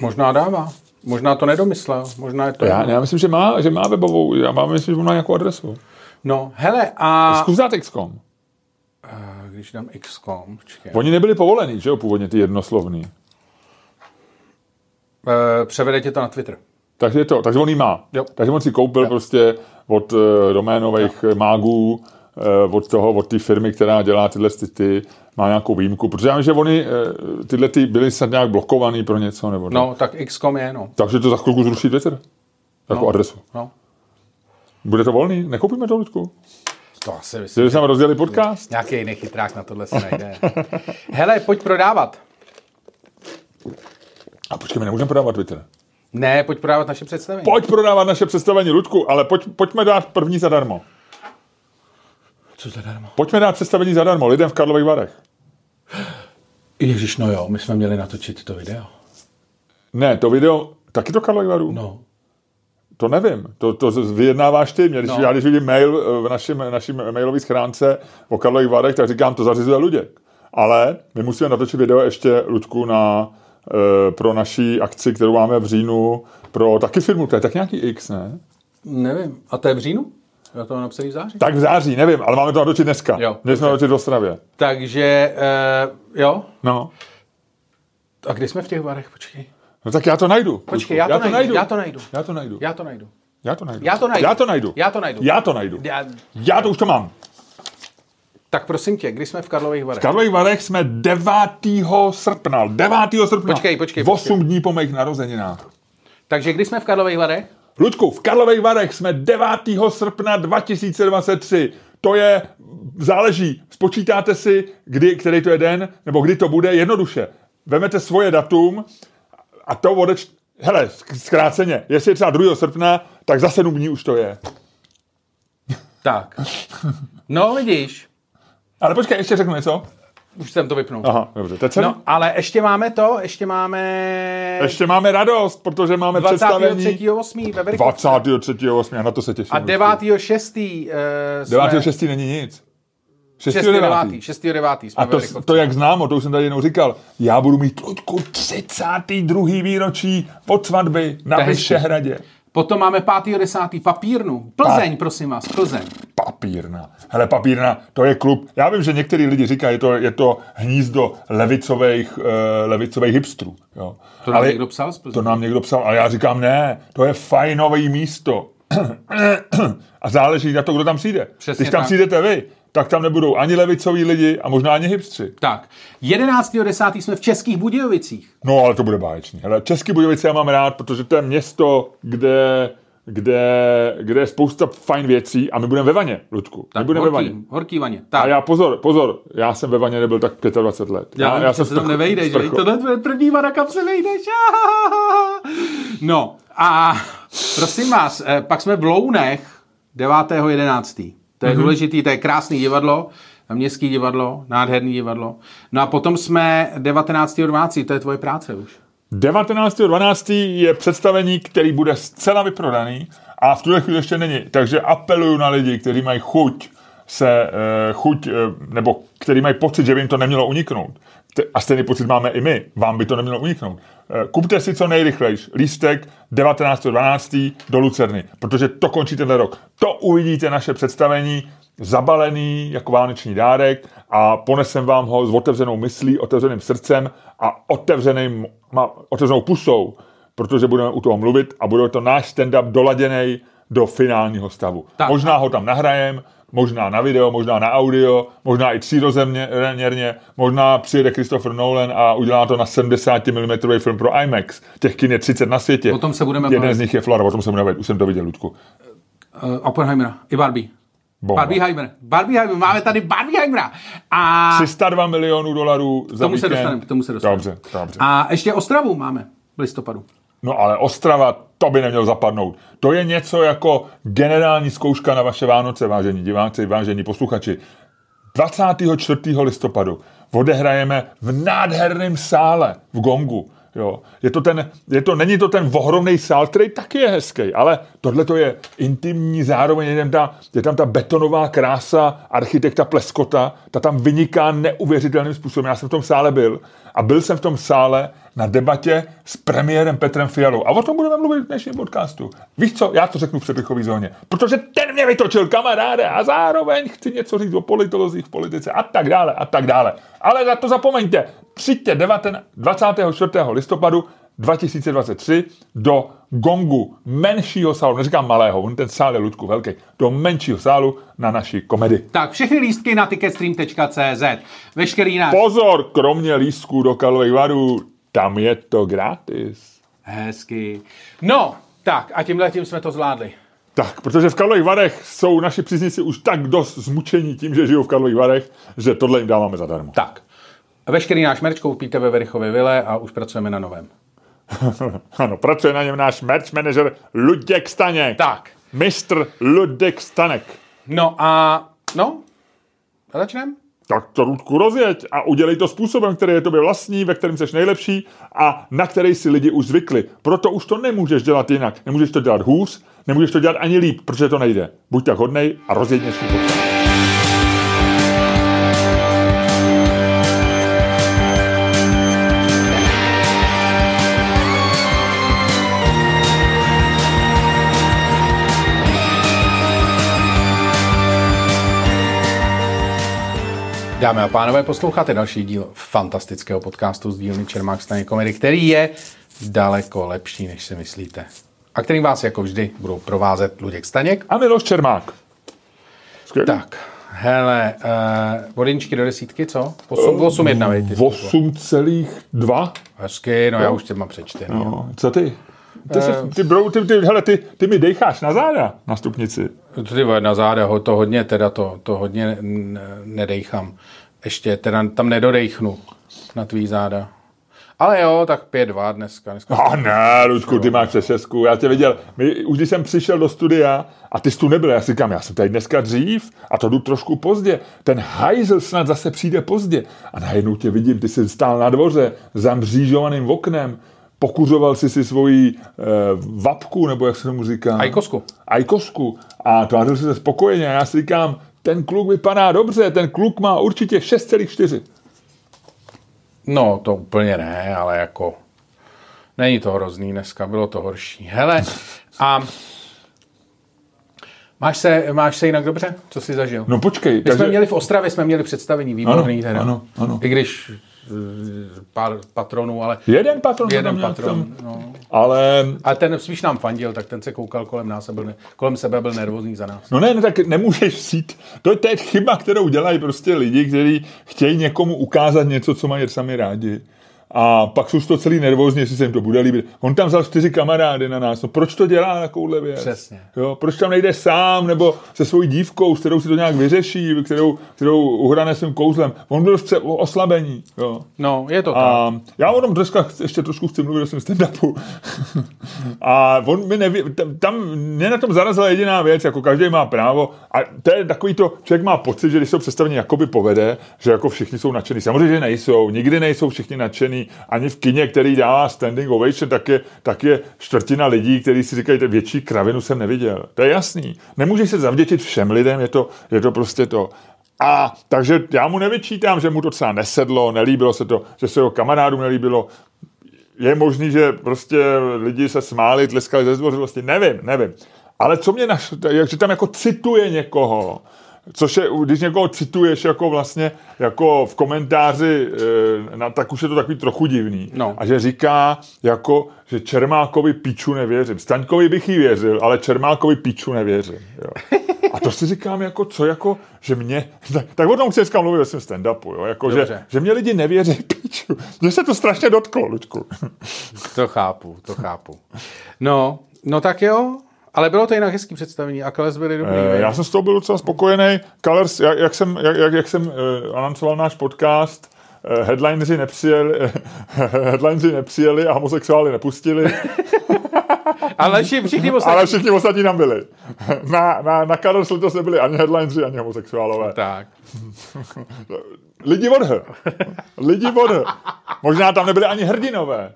Možná dává. Možná to nedomyslel. Možná je to... Já, já myslím, že má, že má webovou. Já mám, myslím, že má nějakou adresu. No, hele, a... Zkus dát x.com. A Když dám XCOM, počkej. Oni nebyli povolený, že jo, původně ty jednoslovný. Eh, Převede tě to na Twitter. Takže to, takže on jí má. Jo. Takže on si koupil Jo. prostě od uh, doménových jo. mágů, uh, od toho, od té firmy, která dělá tyhle ty, ty, má nějakou výjimku, protože já vím, že oni uh, tyhle ty byly snad nějak blokovaný pro něco, nebo No, tak XCOM je, no. Takže to za chvilku zruší Twitter. Jako No. adresu. no. Bude to volný? Nekoupíme to, Ludku? To asi myslím. Že jsme rozdělili podcast? Nějaký jiný chytrák na tohle se najde. Hele, pojď prodávat. A počkej, my nemůžeme prodávat Twitter. Ne, pojď prodávat naše představení. Pojď prodávat naše představení, Ludku, ale pojď, pojďme dát první zadarmo. Co zadarmo? Pojďme dát představení zadarmo lidem v Karlových Varech. Ježíš, no jo, my jsme měli natočit to video. Ne, to video, taky to Karlových Varů? No. To nevím, to, to vyjednáváš ty. Mě, když, No. Já když vidím mail eh, v našem, našim mailový schránce o Karlových Varech, tak říkám, to zařizuje Luděk. Ale my musíme natočit video ještě, Ludku, na, pro naší akci, kterou máme v říjnu, pro taky firmu, to je tak nějaký X, ne? Nevím. A to je v říjnu? Já to mám napsaný v září. Tak v září, nevím, ale máme to natočit dneska. Jo, Měli jsme natočit v Ostravě. Takže, uh, jo. No. A kdy jsme v těch varech? Počkej. No tak já to najdu. Počkej, já to, najdu, Já to najdu. Já to najdu. Já to najdu. Já to najdu. Já to najdu. Já to najdu. Já to najdu. Já to najdu. Já... Já to už to mám. Tak prosím tě, kdy jsme v Karlových Varech? V Karlových Varech jsme 9. srpna. 9. srpna. Počkej, počkej, 8 dní po mých narozeninách. Takže kdy jsme v Karlových Varech? Ludku, v Karlových Varech jsme 9. srpna 2023. To je, záleží, spočítáte si, kdy, který to je den, nebo kdy to bude, jednoduše. Vemete svoje datum a to odeč... Hele, zkráceně, jestli je třeba 2. srpna, tak za 7 dní už to je. Tak. No, vidíš. Ale počkej, ještě řeknu něco. Už jsem to vypnul. Aha, dobře, teď jsem... No, ale ještě máme to, ještě máme... Ještě máme radost, protože máme představení 23.8. ve Velikovce. 23.8. na to se těším. A 9.6. Uh, 9.6. není nic. 6.9. 6.9. 6.9. jsme A to, to, jak známo, to už jsem tady jednou říkal, já budu mít Ludku 32. výročí od svatby na. Vyšehradě. Potom máme 5.10. papírnu. Plzeň, prosím vás, Plzeň. Papírna. Hele, papírna, to je klub. Já vím, že některý lidi říkají, je to, je to hnízdo levicových, uh, levicových hipstrů. Jo. To nám někdo psal z Plzně? To nám někdo psal, ale já říkám, ne, to je fajnový místo. a záleží na to, kdo tam přijde. Přesně Když tam tak. přijdete vy, tak tam nebudou ani levicoví lidi a možná ani hipstři. Tak, 11.10. jsme v Českých Budějovicích. No, ale to bude báječný. Hele, Český Budějovice já mám rád, protože to je město, kde, kde, kde je spousta fajn věcí a my budeme ve vaně, Ludku. Tak, my budeme ve vaně. horký, horký vaně. Tak, A já pozor, pozor, já jsem ve vaně nebyl tak 25 let. já, já, jsem se tam nevejdeš, že? Tohle je první vada, kam se vejdeš. No, a prosím vás, eh, pak jsme v Lounech 9.11. To je Mhm. mm-hmm. důležitý, to je krásný divadlo, městský divadlo, nádherný divadlo. No a potom jsme 19.12. To je tvoje práce už. 19.12. je představení, který bude zcela vyprodaný a v tuhle chvíli ještě není. Takže apeluju na lidi, kteří mají chuť se, eh, chuť, eh, nebo kteří mají pocit, že by jim to nemělo uniknout. A stejný pocit máme i my. Vám by to nemělo uniknout. Eh, Kupte si co nejrychleji lístek 19.12. do Lucerny, protože to končí tenhle rok. To uvidíte naše představení zabalený jako vánoční dárek a ponesem vám ho s otevřenou myslí, otevřeným srdcem a otevřeným, otevřenou pusou, protože budeme u toho mluvit a bude to náš stand-up doladěný do finálního stavu. Tak. Možná ho tam nahrajem, možná na video, možná na audio, možná i třírozeměrně, možná přijede Christopher Nolan a udělá to na 70 mm film pro IMAX. Těch kin je 30 na světě. O tom se budeme Jeden bavit. z nich je Flora, o tom se budeme bavit, už jsem to viděl, Ludku. Uh, Oppenheimera i Barbie. Bomba. Barbieheimer. Barbieheimer. Máme tady Barbiehheimera. A 302 milionů dolarů za tomu se víkend. dostaneme, k tomu se dostaneme. Dobře, dobře. A ještě Ostravu máme v listopadu. No ale Ostrava, to by nemělo zapadnout. To je něco jako generální zkouška na vaše Vánoce, vážení diváci, vážení posluchači. 24. listopadu odehrajeme v nádherném sále v Gongu. Jo. Je to ten, je to, není to ten ohromný sál, který taky je hezký, ale tohle to je intimní, zároveň je tam, ta, je tam ta betonová krása architekta Pleskota, ta tam vyniká neuvěřitelným způsobem. Já jsem v tom sále byl a byl jsem v tom sále na debatě s premiérem Petrem Fialou. A o tom budeme mluvit v dnešním podcastu. Víš co, já to řeknu v přepichové zóně. Protože ten mě vytočil kamaráde a zároveň chci něco říct o politolozích v politice a tak dále a tak dále. Ale za to zapomeňte, přijďte 24. listopadu 2023 do gongu menšího sálu, neříkám malého, on ten sál je Ludku velký, do menšího sálu na naší komedy. Tak, všechny lístky na ticketstream.cz. Veškerý náš... Pozor, kromě lístků do Karlových varů, tam je to gratis. Hezky. No, tak a tímhle tím jsme to zvládli. Tak, protože v Karlových Varech jsou naši příznici už tak dost zmučení tím, že žijou v Karlových Varech, že tohle jim dáváme zadarmo. Tak. Veškerý náš merch koupíte ve Verichově vile a už pracujeme na novém. ano, pracuje na něm náš merch manager Luděk Staněk. Tak. Mistr Luděk Stanek. No a, no, začneme? Tak to Rudku rozjeď a udělej to způsobem, který je tobě vlastní, ve kterém jsi nejlepší a na který si lidi už zvykli. Proto už to nemůžeš dělat jinak. Nemůžeš to dělat hůř, nemůžeš to dělat ani líp, protože to nejde. Buď tak hodnej a rozjedně svůj podcast. Dámy a pánové, posloucháte další díl fantastického podcastu z dílny Čermák Staně komedy, který je daleko lepší, než si myslíte. A kterým vás jako vždy budou provázet Luděk Staněk. A Miloš Čermák. Skvělý. Tak, hele, uh, bodinčky do desítky, co? 8, 8 1, vej, ty. 8,2? Hezky, no já už tě mám přečtený. No. No, co ty? Ty, jsi, ty, bro, ty, ty, hele, ty, ty mi dejcháš na záda na stupnici. Ty na záda to hodně, teda to, to hodně nedejchám. Ještě teda tam nedodejchnu na tvý záda. Ale jo, tak 5-2 dneska. dneska A ne, Ludku, ty máš šestku. Já tě viděl, my, už když jsem přišel do studia a ty jsi tu nebyl, já si říkám, já jsem tady dneska dřív a to jdu trošku pozdě. Ten hajzl snad zase přijde pozdě. A najednou tě vidím, ty jsi stál na dvoře za mřížovaným oknem, pokuřoval si si svoji e, vapku, nebo jak se tomu říká? Ajkosku. Ajkosku. A tvářil si se spokojeně. A já si říkám, ten kluk vypadá dobře, ten kluk má určitě 6,4. No, to úplně ne, ale jako... Není to hrozný dneska, bylo to horší. Hele, a... Máš se, máš se jinak dobře? Co jsi zažil? No počkej. My jsme měli v Ostravě, jsme měli představení výborný Ano, teda. ano, ano. I když pár patronů, ale... Jeden patron. Jeden tam patron, v tom. no. Ale A ten spíš nám fandil, tak ten se koukal kolem nás a byl ne, kolem sebe byl nervózní za nás. No ne, no tak nemůžeš sít. To, to je chyba, kterou dělají prostě lidi, kteří chtějí někomu ukázat něco, co mají sami rádi. A pak jsou toho celý nervózní, jestli se jim to bude líbit. On tam vzal čtyři kamarády na nás. No proč to dělá takovouhle věc? Přesně. Jo, proč tam nejde sám, nebo se svojí dívkou, s kterou si to nějak vyřeší, kterou, kterou uhrane svým kouzlem. On byl v ce- oslabení. Jo. No, je to tak. A já o tom dneska ještě trošku chci mluvit o svém stand-upu. a on mi neví, tam, tam mě na tom zarazila jediná věc, jako každý má právo. A to je takový to, člověk má pocit, že když jsou představení jakoby povede, že jako všichni jsou nadšení. Samozřejmě, že nejsou, nikdy nejsou všichni nadšení. Ani v kině, který dává standing ovation, tak je, tak je čtvrtina lidí, kteří si říkají, že větší kravinu jsem neviděl. To je jasný. Nemůžeš se zavděčit všem lidem, je to, je to prostě to. A takže já mu nevyčítám, že mu to třeba nesedlo, nelíbilo se to, že se jeho kamarádům nelíbilo. Je možný, že prostě lidi se smáli, tleskali ze zdvořilosti, nevím, nevím. Ale co mě naš, že tam jako cituje někoho, což je, když někoho cituješ jako vlastně, jako v komentáři, eh, na, tak už je to takový trochu divný. No. A že říká, jako, že Čermákovi píču nevěřím. Staňkovi bych jí věřil, ale Čermákovi píču nevěřím. Jo. A to si říkám, jako co, jako, že mě, tak, tak o tom chci dneska mluvit ve svém stand-upu, jo, jako, že, Dobře. že mě lidi nevěří píču. Mně se to strašně dotklo, Luďku. To chápu, to chápu. No, no tak jo, ale bylo to jinak hezký představení a Kles byli dobrý. Viď? Já jsem z toho byl docela spokojený. Colors, jak, jak jsem, jak, jak, jak jsem uh, anoncoval náš podcast, eh, headlineři nepřijeli, headlineři nepřijeli a homosexuály nepustili, ale vši- všichni ostatní. ale všichni ostatní tam byli. Na, na, na Colors letos nebyli ani headlineři, ani homosexuálové. Tak. Lidi od H. Lidi od H. Možná tam nebyli ani hrdinové.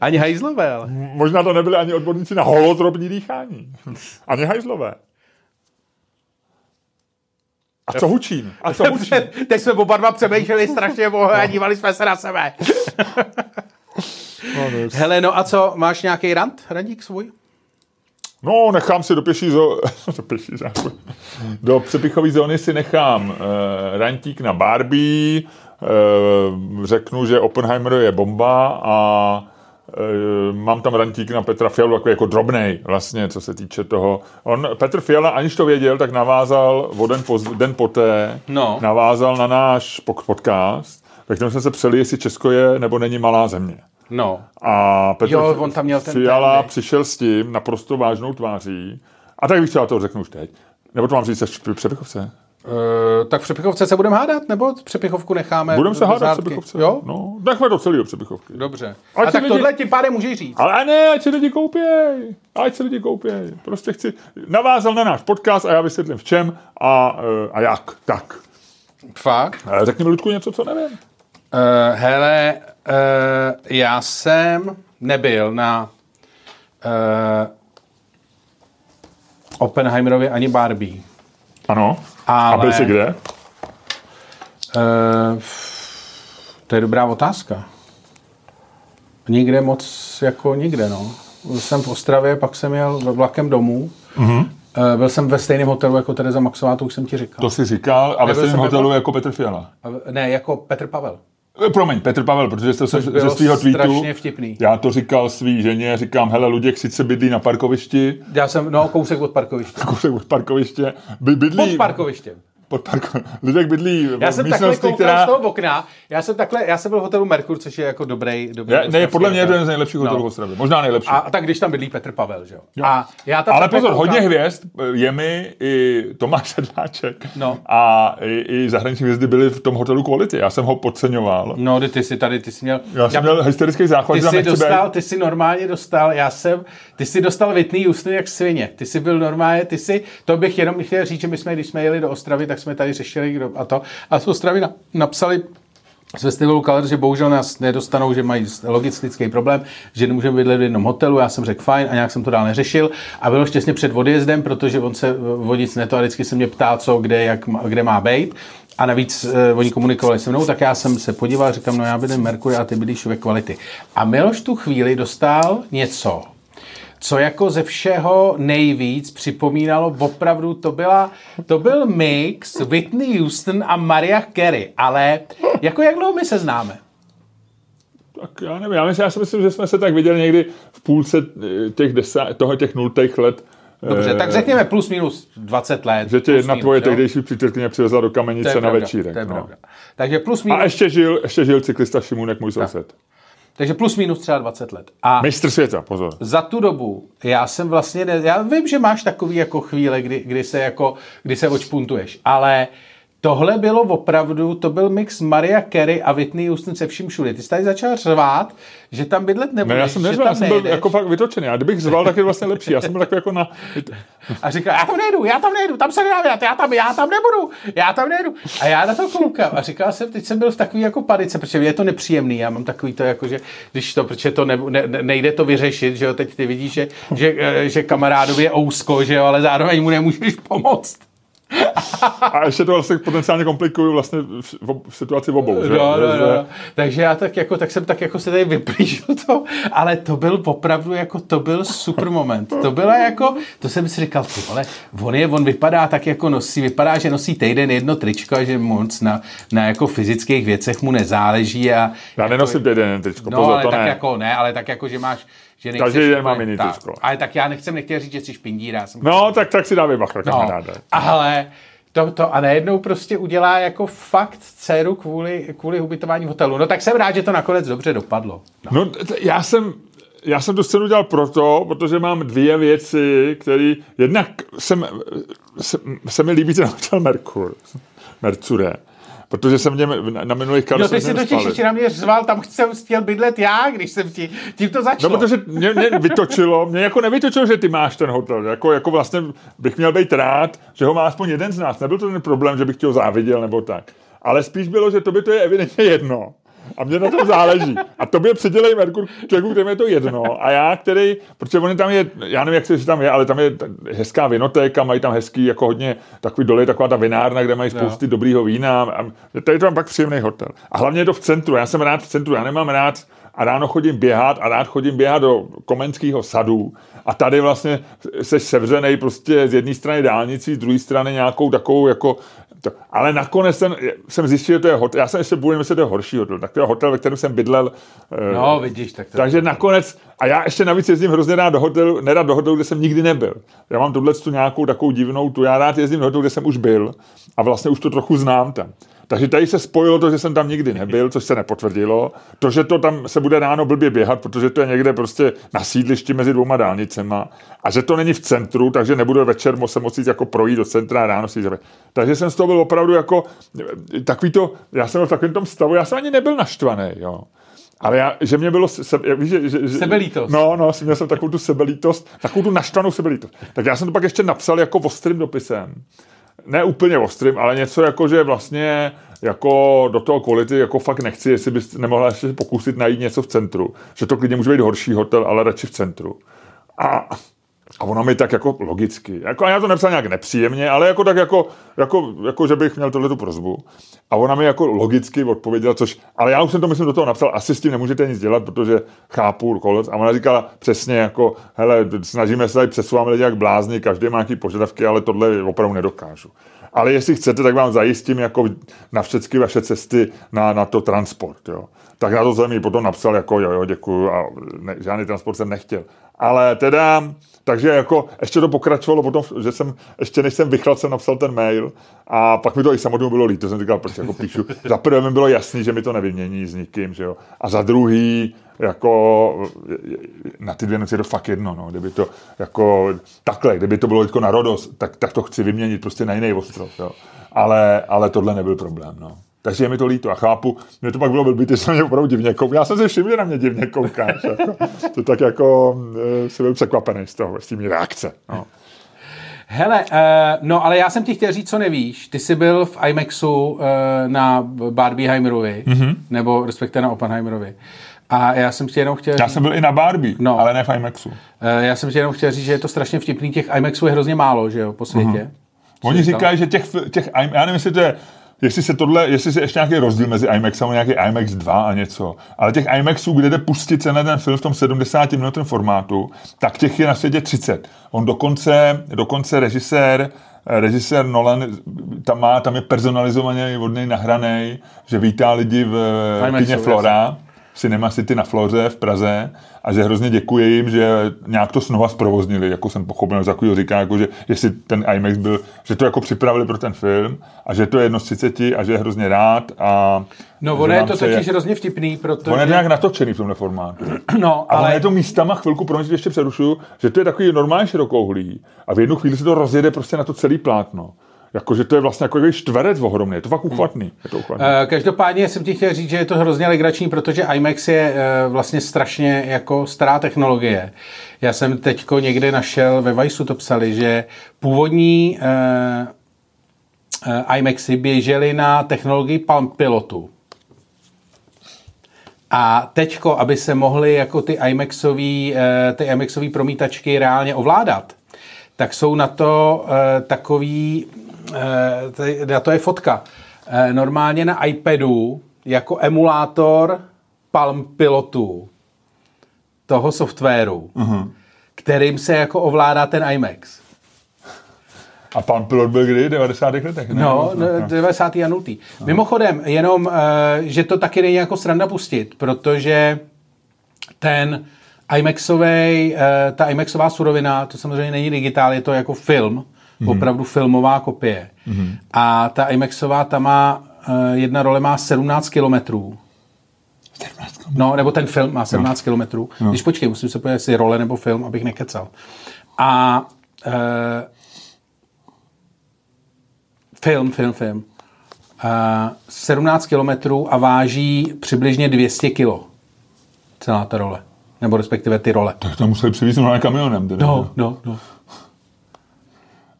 Ani hajzlové, ale. Možná to nebyli ani odborníci na holotropní dýchání. Ani hajzlové. A co hučím? A co hučím? Teď jsme oba dva přemýšleli strašně dlouho a dívali jsme se na sebe. No, no, Hele, no a co, máš nějaký rant, randík svůj? No, nechám si do pěší zó... do pěší zó... Do přepichové zóny si nechám uh, rantík na Barbie, uh, řeknu, že Oppenheimer je bomba a mám tam rantík na Petra Fialu, takový jako drobnej vlastně, co se týče toho. On, Petr Fiala, aniž to věděl, tak navázal o den, poz, den poté, No. navázal na náš podcast, ve kterém jsme se přeli, jestli Česko je nebo není malá země. No. A Petr Jo, on tam měl ten Fiala ten, přišel s tím naprosto vážnou tváří. A tak bych třeba to řeknu už teď. Nebo to mám říct až v přepichovce? Uh, tak v přepichovce se budeme hádat, nebo přepichovku necháme? Budeme se hádat v přepichovce? Jo? No, nechme to celý do přepichovky. Dobře. Ať a tak lidi- tohle tím pádem můžeš říct. Ale ne, ať se lidi koupěj. Ať se lidi koupěj. Prostě chci, navázal na náš podcast a já vysvětlím v čem a, eh, a jak. Tak. Fakt? Eh, Řekni mi, Ludku, něco, co nevím. Uh, hele, uh, já jsem nebyl na uh, Oppenheimerovi ani Barbie. Ano. Ale- A byl jsi kde? Uh, to je dobrá otázka. Nikde moc jako nikde, no. Byl jsem v Ostravě, pak jsem jel vlakem domů. Mm-hmm. Uh, byl jsem ve stejném hotelu jako Tereza Maxová, to už jsem ti říkal. To jsi říkal a ve stejném hotelu jako- jako Petr Fiala. Ne, jako Petr Pavel. Eh, Promiň, Petr Pavel, protože jste se ze svého tweetu, strašně vtipný. já to říkal svý ženě, říkám, hele, Luděk sice bydlí na parkovišti, Já jsem, no, kousek od parkoviště. kousek od parkoviště, by, bydlí... Pod parkovištěm. Pod parko, Luděk bydlí Já jsem takhle místnosti, která... z toho okna. Já jsem takhle, já jsem byl v hotelu Merkur, což je jako dobrý, dobrý Je, ne, podle mě je to hotel. jeden z nejlepších hotelů No. v Ostravě. Možná nejlepší. A, a tak když tam bydlí Petr Pavel, že jo? A já tam Ale pozor, koukám- hodně hvězd, je mi i Tomáš Sedláček No. a i, i zahraniční hvězdy byly v tom hotelu Quality. Já jsem ho podceňoval. No, ty jsi tady, ty jsi měl... Já jsem měl hysterický záchvat, ty jsi dostal, být. ty jsi normálně dostal, já jsem, ty jsi dostal Whitney Houston jak svině. Ty jsi byl normálně, ty jsi, to bych jenom chtěl říct, že my jsme, když jsme jeli do Ostravy, tak jsme tady řešili kdo, a to. A z Ostravy na, napsali z festivalu Color, že bohužel nás nedostanou, že mají logistický problém, že nemůžeme bydlet v jednom hotelu. Já jsem řekl fajn a nějak jsem to dál neřešil. A bylo těsně před odjezdem, protože on se vodic neto a vždycky se mě ptá, co, kde, jak, kde má být. A navíc eh, oni komunikovali se mnou, tak já jsem se podíval, říkám, no já bydlím Merkury a ty bydlíš ve kvality. A Miloš tu chvíli dostal něco, co jako ze všeho nejvíc připomínalo, opravdu to, byla, to byl mix Whitney Houston a Mariah Carey, ale jako jak dlouho my se známe? Tak já nevím, já, myslím, já si myslím, že jsme se tak viděli někdy v půlce eh, těch, desa, toho těch nultých let. Dobře, eh, tak řekněme plus minus 20 let. Že tě jedna minus, tvoje tehdejší přítelkyně přivezla do kamenice na pravda, večírek. No. pravda. Takže plus minus, A ještě žil, ještě žil cyklista Šimunek, můj soused. Takže plus minus třeba 20 let. A Mistr světa, pozor. za tu dobu, já jsem vlastně, ne, já vím, že máš takový jako chvíle, kdy, kdy se jako, kdy se očpuntuješ, ale tohle bylo opravdu, to byl mix Maria Carey a Whitney Houston se vším všude. Ty jsi tady začal řvát, že tam bydlet nebudeš, Ne, já jsem že neřval, tam já jsem byl jako fakt vytočený. A kdybych zval, tak je vlastně lepší. Já jsem byl takový jako na... A říkal, já tam nejdu, já tam nejdu, tam se nedá vydat, já tam, já tam nebudu, já tam nejdu. A já na to koukám a říkal jsem, teď jsem byl v takový jako padice, protože je to nepříjemný, já mám takový to jako, že když to, protože to ne, ne, nejde to vyřešit, že jo, teď ty vidíš, že, že, eh, že kamarádovi je ousko, že jo, ale zároveň mu nemůžeš pomoct. A ještě to vlastně potenciálně komplikuju vlastně v, v, v situaci v obou. Že? No, no, no. Takže já tak jako, tak jsem tak jako se tady vyplížil to, ale to byl opravdu jako, to byl super moment. To byla jako, to jsem si říkal, ty vole, on je, on vypadá tak jako nosí, vypadá, že nosí týden jedno tričko a že moc na, na jako fyzických věcech mu nezáleží a Já nenosím teď jeden tričko, No, pozor, ale to tak ne. jako ne, ale tak jako, že máš, že. Každý den úplně- mám jiný tak. Ale tak já nechcem, nechtěl říct, že jsi špindíra. já Jsem No, tak, tak si dávej bacha, No, kamaráde. ale to, to a najednou prostě udělá jako fakt dceru kvůli, kvůli ubytování v hotelu. No tak jsem rád, že to nakonec dobře dopadlo. No. No, já jsem, já jsem tu scénu dělal proto, protože mám dvě věci, které, jednak jsem, se, se mi líbí ten hotel Merkur, Mercure, protože jsem něm na, minulých No karusech ty si totiž ještě na mě řval, tam jsem chtěl bydlet já, když jsem ti, tím to No, začalo. protože mě, mě vytočilo, mě jako nevytočilo, že ty máš ten hotel. Jako, jako vlastně bych měl být rád, že ho má aspoň jeden z nás. Nebyl to ten problém, že bych ti ho záviděl nebo tak. Ale spíš bylo, že to by to je evidentně jedno. A mě na tom záleží. A tobě přidělej Merkur člověku, kterým je to jedno. A já, který, protože on tam je, já nevím, jak se tam je, ale tam je hezká vinotéka, mají tam hezký, jako hodně takový doly, taková ta vinárna, kde mají spousty no. dobrýho vína. A tady to mám pak příjemný hotel. A hlavně je to v centru. Já jsem rád v centru. Já nemám rád a ráno chodím běhat a rád chodím běhat do Komenského sadu a tady vlastně se sevřenej prostě z jedné strany dálnicí, z druhé strany nějakou takovou jako to. Ale nakonec jsem, jsem zjistil, že to je hotel. Já jsem ještě bůl, že to je horší hotel. Tak to je hotel, ve kterém jsem bydlel. Eh, no, vidíš, tak to Takže nakonec, a já ještě navíc jezdím hrozně rád do hotelu, nerad do hotelu, kde jsem nikdy nebyl. Já mám tuhle tu nějakou takovou divnou tu, já rád jezdím do hotelu, kde jsem už byl a vlastně už to trochu znám tam. Takže tady se spojilo to, že jsem tam nikdy nebyl, což se nepotvrdilo. To, že to tam se bude ráno blbě běhat, protože to je někde prostě na sídlišti mezi dvouma dálnicema. A že to není v centru, takže nebudu večer se moci jako projít do centra a ráno si jít. Takže jsem z toho byl opravdu jako takový to, já jsem byl v takovém tom stavu, já jsem ani nebyl naštvaný, jo. Ale já, že mě bylo se, víš, že, že, sebelítost. No, no, měl jsem takovou tu sebelítost, takovou tu naštvanou sebelítost. Tak já jsem to pak ještě napsal jako ostrým dopisem ne úplně ostrým, ale něco jako, že vlastně jako do toho kvality jako fakt nechci, jestli bys nemohla ještě pokusit najít něco v centru. Že to klidně může být horší hotel, ale radši v centru. A a ono mi tak jako logicky, jako, a já to nepsal nějak nepříjemně, ale jako tak jako, jako, jako že bych měl tohle tu prozbu. A ona mi jako logicky odpověděla, což, ale já už jsem to myslím do toho napsal, asi s tím nemůžete nic dělat, protože chápu kolec. A ona říkala přesně jako, hele, snažíme se tady přesouváme lidi jak blázni, každý má nějaký požadavky, ale tohle opravdu nedokážu. Ale jestli chcete, tak vám zajistím jako na všechny vaše cesty na, na to transport. Jo. Tak na to jsem mi potom napsal jako jo, jo, děkuju a ne, žádný transport jsem nechtěl. Ale teda, takže jako ještě to pokračovalo potom, že jsem, ještě než jsem vychlal, jsem napsal ten mail a pak mi to i samotnou bylo líto, jsem říkal, proč jako píšu. Za prvé mi bylo jasný, že mi to nevymění s nikým, že jo. A za druhý, jako na ty dvě noci je to fakt jedno, no. Kdyby to jako takhle, kdyby to bylo jako na Rodos, tak, tak to chci vyměnit prostě na jiný ostrov, jo. Ale, ale tohle nebyl problém, no. Takže je mi to líto a chápu, mě to pak bylo blbý, ty se mě opravdu divně koukal. Já jsem si všiml, že na mě divně koukáš. Jako, to tak jako e, si byl překvapený z toho, s tím reakce. No. Hele, uh, no ale já jsem ti chtěl říct, co nevíš. Ty jsi byl v IMAXu uh, na Barbieheimerovi, mm-hmm. nebo respektive na Oppenheimerovi. A já jsem ti jenom chtěl... Já jsem byl i na Barbie, no. ale ne v IMAXu. Uh, já jsem ti jenom chtěl říct, že je to strašně vtipný. Těch IMAXů je hrozně málo, že jo, po světě. Mm-hmm. Oni říkají, že těch, těch, já nevím, jestli to je jestli se tohle, jestli se ještě nějaký rozdíl mezi IMAXem a nějaký IMAX 2 a něco. Ale těch IMAXů, kde jde pustit se na ten film v tom 70 minutém formátu, tak těch je na světě 30. On dokonce, dokonce režisér, režisér Nolan tam má, tam je personalizovaně od něj nahraný, že vítá lidi v kině Flora. Jasný Cinema City na Floře v Praze a že hrozně děkuji jim, že nějak to znova zprovoznili, jako jsem pochopil, za takového říká, jako, že jestli ten IMAX byl, že to jako připravili pro ten film a že to je jedno z 30 a že je hrozně rád a No, ono je to totiž jak... hrozně vtipný, protože... On je nějak natočený v tomhle formátu. No, a ale... je to místama, chvilku, pro mě ještě přerušuju, že to je takový normálně širokouhlý a v jednu chvíli se to rozjede prostě na to celý plátno. Jakože to je vlastně jako čtverec ohromný, je to fakt uchvatný. Je to uchvatný. Uh, každopádně jsem ti chtěl říct, že je to hrozně legrační, protože IMAX je uh, vlastně strašně jako stará technologie. Já jsem teďko někde našel, ve Vajsu to psali, že původní uh, IMAXy běžely na technologii Palm Pilotu. A teďko, aby se mohly jako ty IMAXový, ty IMAXový promítačky reálně ovládat, tak jsou na to takový to je fotka. Eh, normálně na iPadu jako emulátor Palm Pilotu toho softwaru, uh-huh. kterým se jako ovládá ten IMAX. A pan pilot byl kdy? 90. letech? Ne? No, no, 90. a 0. No. Mimochodem, jenom, eh, že to taky není jako sranda pustit, protože ten IMAXový, ta IMAXová surovina, to samozřejmě není digitál, je to jako film, mm-hmm. opravdu filmová kopie. Mm-hmm. A ta IMAXová, ta má, uh, jedna role má 17 kilometrů. No, nebo ten film má 17 no. kilometrů. No. Když počkej, musím se podívat, jestli role nebo film, abych nekecal. A uh, film, film, film. Uh, 17 kilometrů a váží přibližně 200 kilo. Celá ta role. Nebo respektive ty role. Tak to museli přivízt na kamionem. Teda. No, no, no.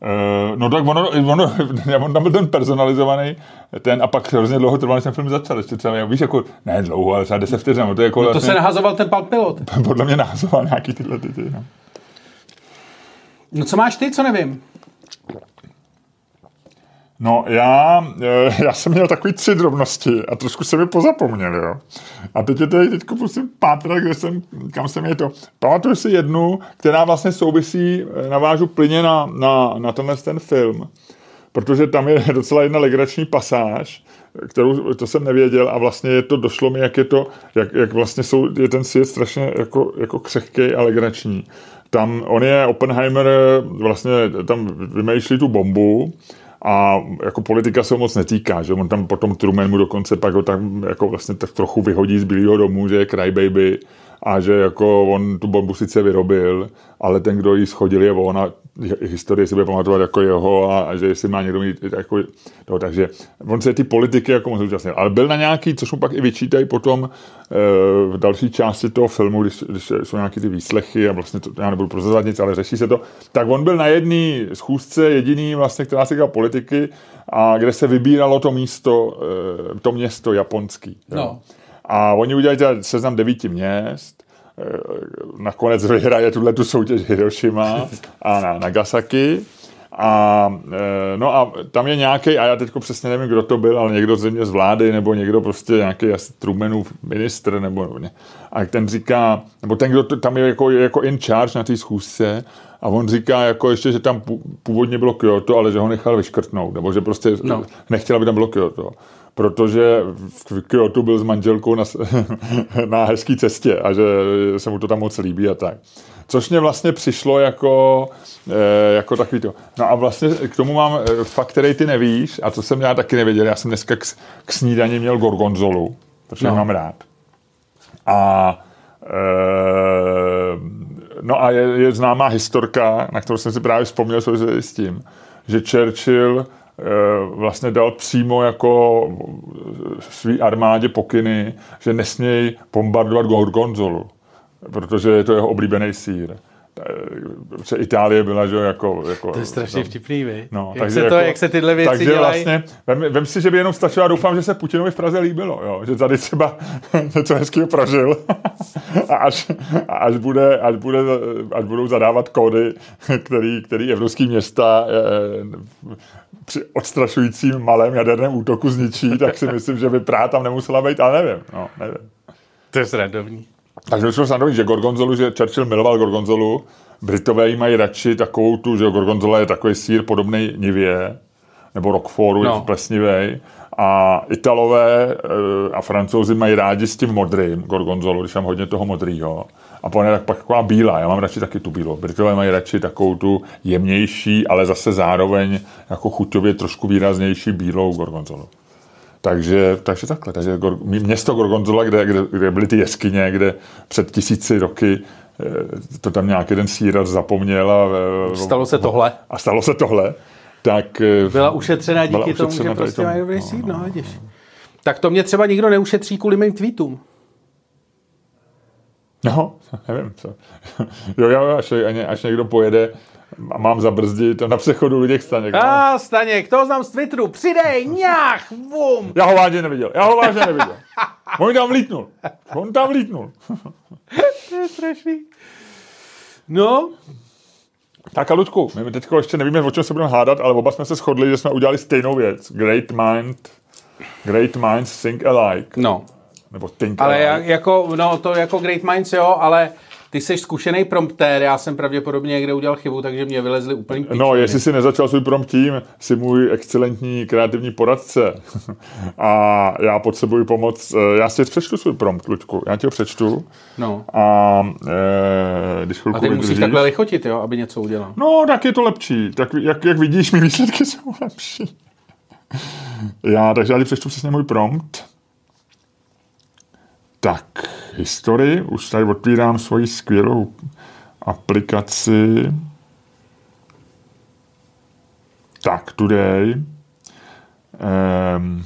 Uh, no tak ono, ono, on tam byl ten personalizovaný, ten a pak hrozně dlouho trval, než ten film začal, ještě třeba, víš, jako, ne dlouho, ale třeba 10 vteřin, no to je jako No to vlastně, se nahazoval ten pan pilot. podle mě nahazoval nějaký tyhle ty, ty no. No co máš ty, co nevím? No já, eh, já jsem měl takový tři drobnosti a trošku se mi pozapomněl, jo. A teď je tady teďko musím pátrat, kde jsem, kam jsem je to. Pamatuju si jednu, která vlastně souvisí, eh, navážu plyně na, na, na tenhle ten film, protože tam je docela jedna legrační pasáž, kterou to jsem nevěděl a vlastně je to, došlo mi, jak je to, jak, jak vlastně jsou, je ten svět strašně jako, jako křehký a legrační. Tam, on je, Oppenheimer, vlastně tam vymýšlí tu bombu, a jako politika se ho moc netýká, že on tam potom Truman mu dokonce pak ho tam jako vlastně tak trochu vyhodí z Bílého domu, že je crybaby a že jako on tu bombu sice vyrobil, ale ten, kdo ji schodil, je on a historie si bude pamatovat jako jeho a, a že jestli má někdo mít jako, no, takže on se ty politiky jako moc účastnil. Ale byl na nějaký, což mu pak i vyčítají potom e, v další části toho filmu, když, když jsou nějaký ty výslechy a vlastně to, já nebudu prozazovat nic, ale řeší se to, tak on byl na jedné schůzce jediný vlastně, která se týká politiky a kde se vybíralo to místo, e, to město japonský. Jo. No. A oni udělali teda seznam devíti měst, nakonec vyhraje tuhle tu soutěž Hiroshima a na Nagasaki. A, eh, no a tam je nějaký, a já teď přesně nevím, kdo to byl, ale někdo země z vlády, nebo někdo prostě nějaký asi Trumanův ministr, nebo ne. A ten říká, nebo ten, kdo to, tam je jako, jako in charge na té schůzce, a on říká jako ještě, že tam původně bylo Kyoto, ale že ho nechal vyškrtnout, nebo že prostě no. nechtěl, aby tam bylo Kyoto protože v Kyoto byl s manželkou na, na hezké cestě a že se mu to tam moc líbí a tak. Což mě vlastně přišlo jako, eh, jako takový to. No a vlastně k tomu mám eh, fakt, který ty nevíš a co jsem já taky nevěděl. Já jsem dneska k, k snídani měl gorgonzolu, protože no. mám rád. A e, no a je, je známá historka, na kterou jsem si právě vzpomněl s tím, že Churchill vlastně dal přímo jako svý armádě pokyny, že nesmějí bombardovat Gorgonzolu, protože je to jeho oblíbený sír. Protože Itálie byla, že jako... jako to je strašně no, vtipný, vy. No, jak, takže se to, jako, jak se tyhle věci takže dělají? vlastně, vem, vem, si, že by jenom stačilo, a doufám, že se Putinovi v Praze líbilo, jo, že tady třeba něco hezkého prožil a až, až, bude, až, bude, až budou zadávat kódy, který, který evropský města eh, při odstrašujícím malém jaderném útoku zničí, tak si myslím, že by právě tam nemusela být, ale nevím, no, nevím. To je srandovní. Takže jsme snadovní, že Gorgonzolu, že Churchill miloval Gorgonzolu, Britové jí mají radši takovou tu, že Gorgonzola je takový sír podobný nivě, nebo Rockfortu, no. plesnivý. A Italové a Francouzi mají rádi s tím modrým Gorgonzolu, když mám hodně toho modrýho. A potom je tak pak taková bílá, já mám radši taky tu bílou. Britové mají radši takovou tu jemnější, ale zase zároveň jako chuťově trošku výraznější bílou Gorgonzolu. Takže, takže takhle. Takže město Gorgonzola, kde, kde, kde byly ty jeskyně, kde před tisíci roky eh, to tam nějaký ten sírař zapomněl. A, eh, stalo se tohle. A stalo se tohle. Tak, eh, byla ušetřena díky byla tomu, že prostě mají dobrý sír, no, no, vidíš. Tak to mě třeba nikdo neušetří kvůli mým tweetům. No, nevím co. jo, jo, až, až někdo pojede a mám zabrzdit na přechodu Luděk Staněk. A no. Staněk, to znám z Twitteru, přidej, nějak, bum. Já ho vážně neviděl, já ho vážně neviděl. On tam vlítnul, on tam vlítnul. to je strašný. No, tak a Ludku, my teď ještě nevíme, o čem se budeme hádat, ale oba jsme se shodli, že jsme udělali stejnou věc. Great mind, great minds think alike. No. Nebo think ale alike. jako, no to jako great minds jo, ale ty jsi zkušený promptér, já jsem pravděpodobně někde udělal chybu, takže mě vylezli úplně píčoviny. No, jestli si nezačal svůj prompt tím, jsi můj excelentní kreativní poradce a já potřebuji pomoc. Eh, já si přečtu svůj prompt, Luďku, já ti ho přečtu. No. A e, když A ty musíš vydržíš, takhle lichotit, jo, aby něco udělal. No, tak je to lepší. Tak jak, jak vidíš, mi výsledky jsou lepší. Já, takže já ti přečtu přesně můj prompt. Tak, historii. Už tady otvírám svoji skvělou aplikaci. Tak, today. Um,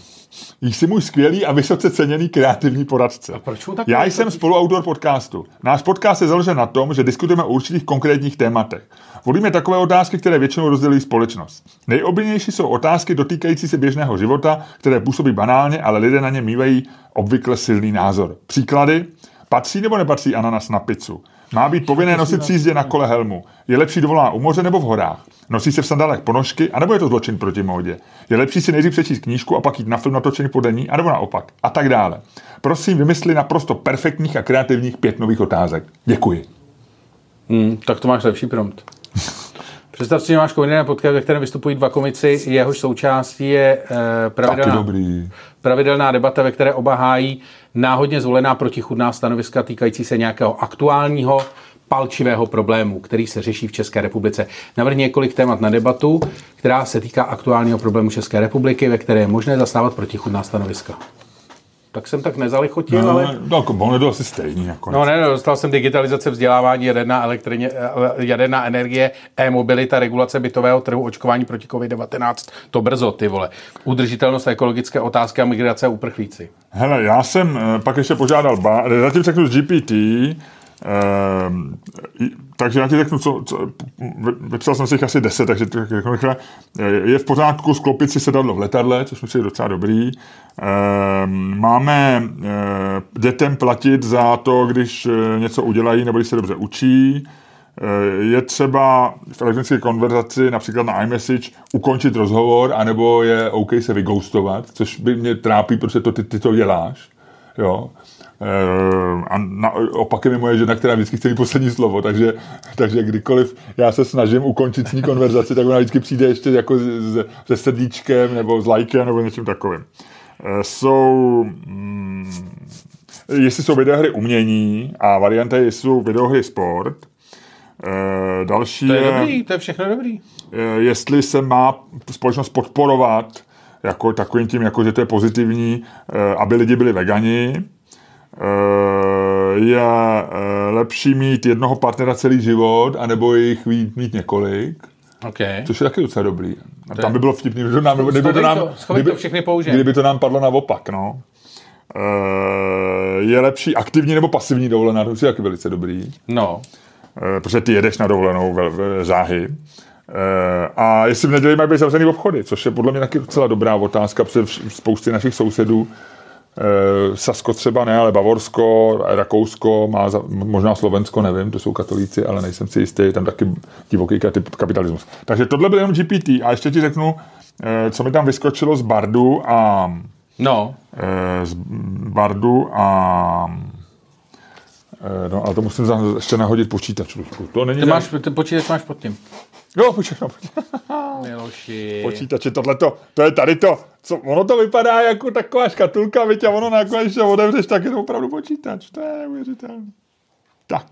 Jsi můj skvělý a vysoce ceněný kreativní poradce. A proč tak Já jsem spoluautor podcastu. Náš podcast je založen na tom, že diskutujeme o určitých konkrétních tématech. Volíme takové otázky, které většinou rozdělují společnost. Nejoblíbenější jsou otázky dotýkající se běžného života, které působí banálně, ale lidé na ně mývají obvykle silný názor. Příklady? Patří nebo nepatří ananas na pizzu? Má být povinné nosit při jízdě na kole helmu. Je lepší dovolená u moře nebo v horách? Nosí se v sandálech ponožky, anebo je to zločin proti módě? Je lepší si nejdřív přečíst knížku a pak jít na film natočený podle ní, anebo naopak? A tak dále. Prosím, vymysli naprosto perfektních a kreativních pět nových otázek. Děkuji. Hmm, tak to máš lepší prompt. Představ si, že máš komediální podcast, ve kterém vystupují dva komici, jehož součástí je Taky pravidelná, dobrý. Pravidelná debata, ve které oba hájí náhodně zvolená protichudná stanoviska týkající se nějakého aktuálního palčivého problému, který se řeší v České republice. Navrhni několik témat na debatu, která se týká aktuálního problému České republiky, ve které je možné zastávat protichudná stanoviska. Tak jsem tak nezalichotil, No, ale... no, ono to asi stejný. Jako No ne, dostal jsem digitalizace vzdělávání, jaderná, elektrině, eh, jaderná energie, e-mobilita, regulace bytového trhu, očkování proti COVID-19. To brzo, ty vole. Udržitelnost, ekologické otázky a migrace a uprchlíci. Hele, já jsem eh, pak ještě požádal, ba, zatím řeknu z GPT, takže já ti řeknu, co, co vy- vypsal jsem si jich asi 10, takže to řeknu rychle. Eh, Je v pořádku sklopit si sedadlo v letadle, což myslím, je docela dobrý. Ehm, Máme eh, dětem platit za to, když eh, něco udělají nebo když se dobře učí. Je třeba v elektronické konverzaci, například na iMessage, ukončit rozhovor, anebo je OK se vygoustovat, což by mě trápí, protože to ty, ty to děláš. Jo. Eh, A na, opakem je moje žena, která vždycky chce mít poslední slovo, takže, takže kdykoliv já se snažím ukončit s ní konverzaci, tak ona vždycky přijde ještě jako se, srdíčkem nebo s lajkem nebo něčím takovým. Eh, Jsou, mm, jestli jsou videohry umění a varianta je, jestli jsou videohry sport. Eh, Další To je dobrý, to je všechno dobrý. jestli se má společnost podporovat jako takovým tím, jako že to je pozitivní, aby lidi byli vegani. Eh, Je eh, lepší mít jednoho partnera celý život, anebo jich mít, mít několik. Okay. Což je taky docela dobrý. A To tam by bylo vtipný, že nám, kdyby to nám, to, schovej to, všechny použij. kdyby to nám padlo naopak, no. Eh, Je lepší aktivní nebo pasivní dovolená, to je taky velice dobrý. No, protože ty jedeš na dovolenou ve, ve záhy. A jestli v neděli mají být zavřený obchody, což je podle mě taky docela dobrá otázka, protože v- spousty našich sousedů, Sasko třeba ne, ale Bavorsko, Rakousko, má za, možná Slovensko, nevím, to jsou katolíci, ale nejsem si jistý, je tam taky divoký kapitalismus. Takže tohle byl jenom GPT a ještě ti řeknu, eh, co mi tam vyskočilo z Bardu a no, eh, z Bardu a eh, No, ale to musím ještě nahodit počítač. To není ty, máš, ty počítač máš pod tím. Jo, počkej, no, Miloši. počítače, tohleto, to je tady to, co, ono to vypadá jako taková škatulka, viď, a ono nakonec, když to otevřeš, tak je to opravdu počítač, to je neuvěřitelné. Tak,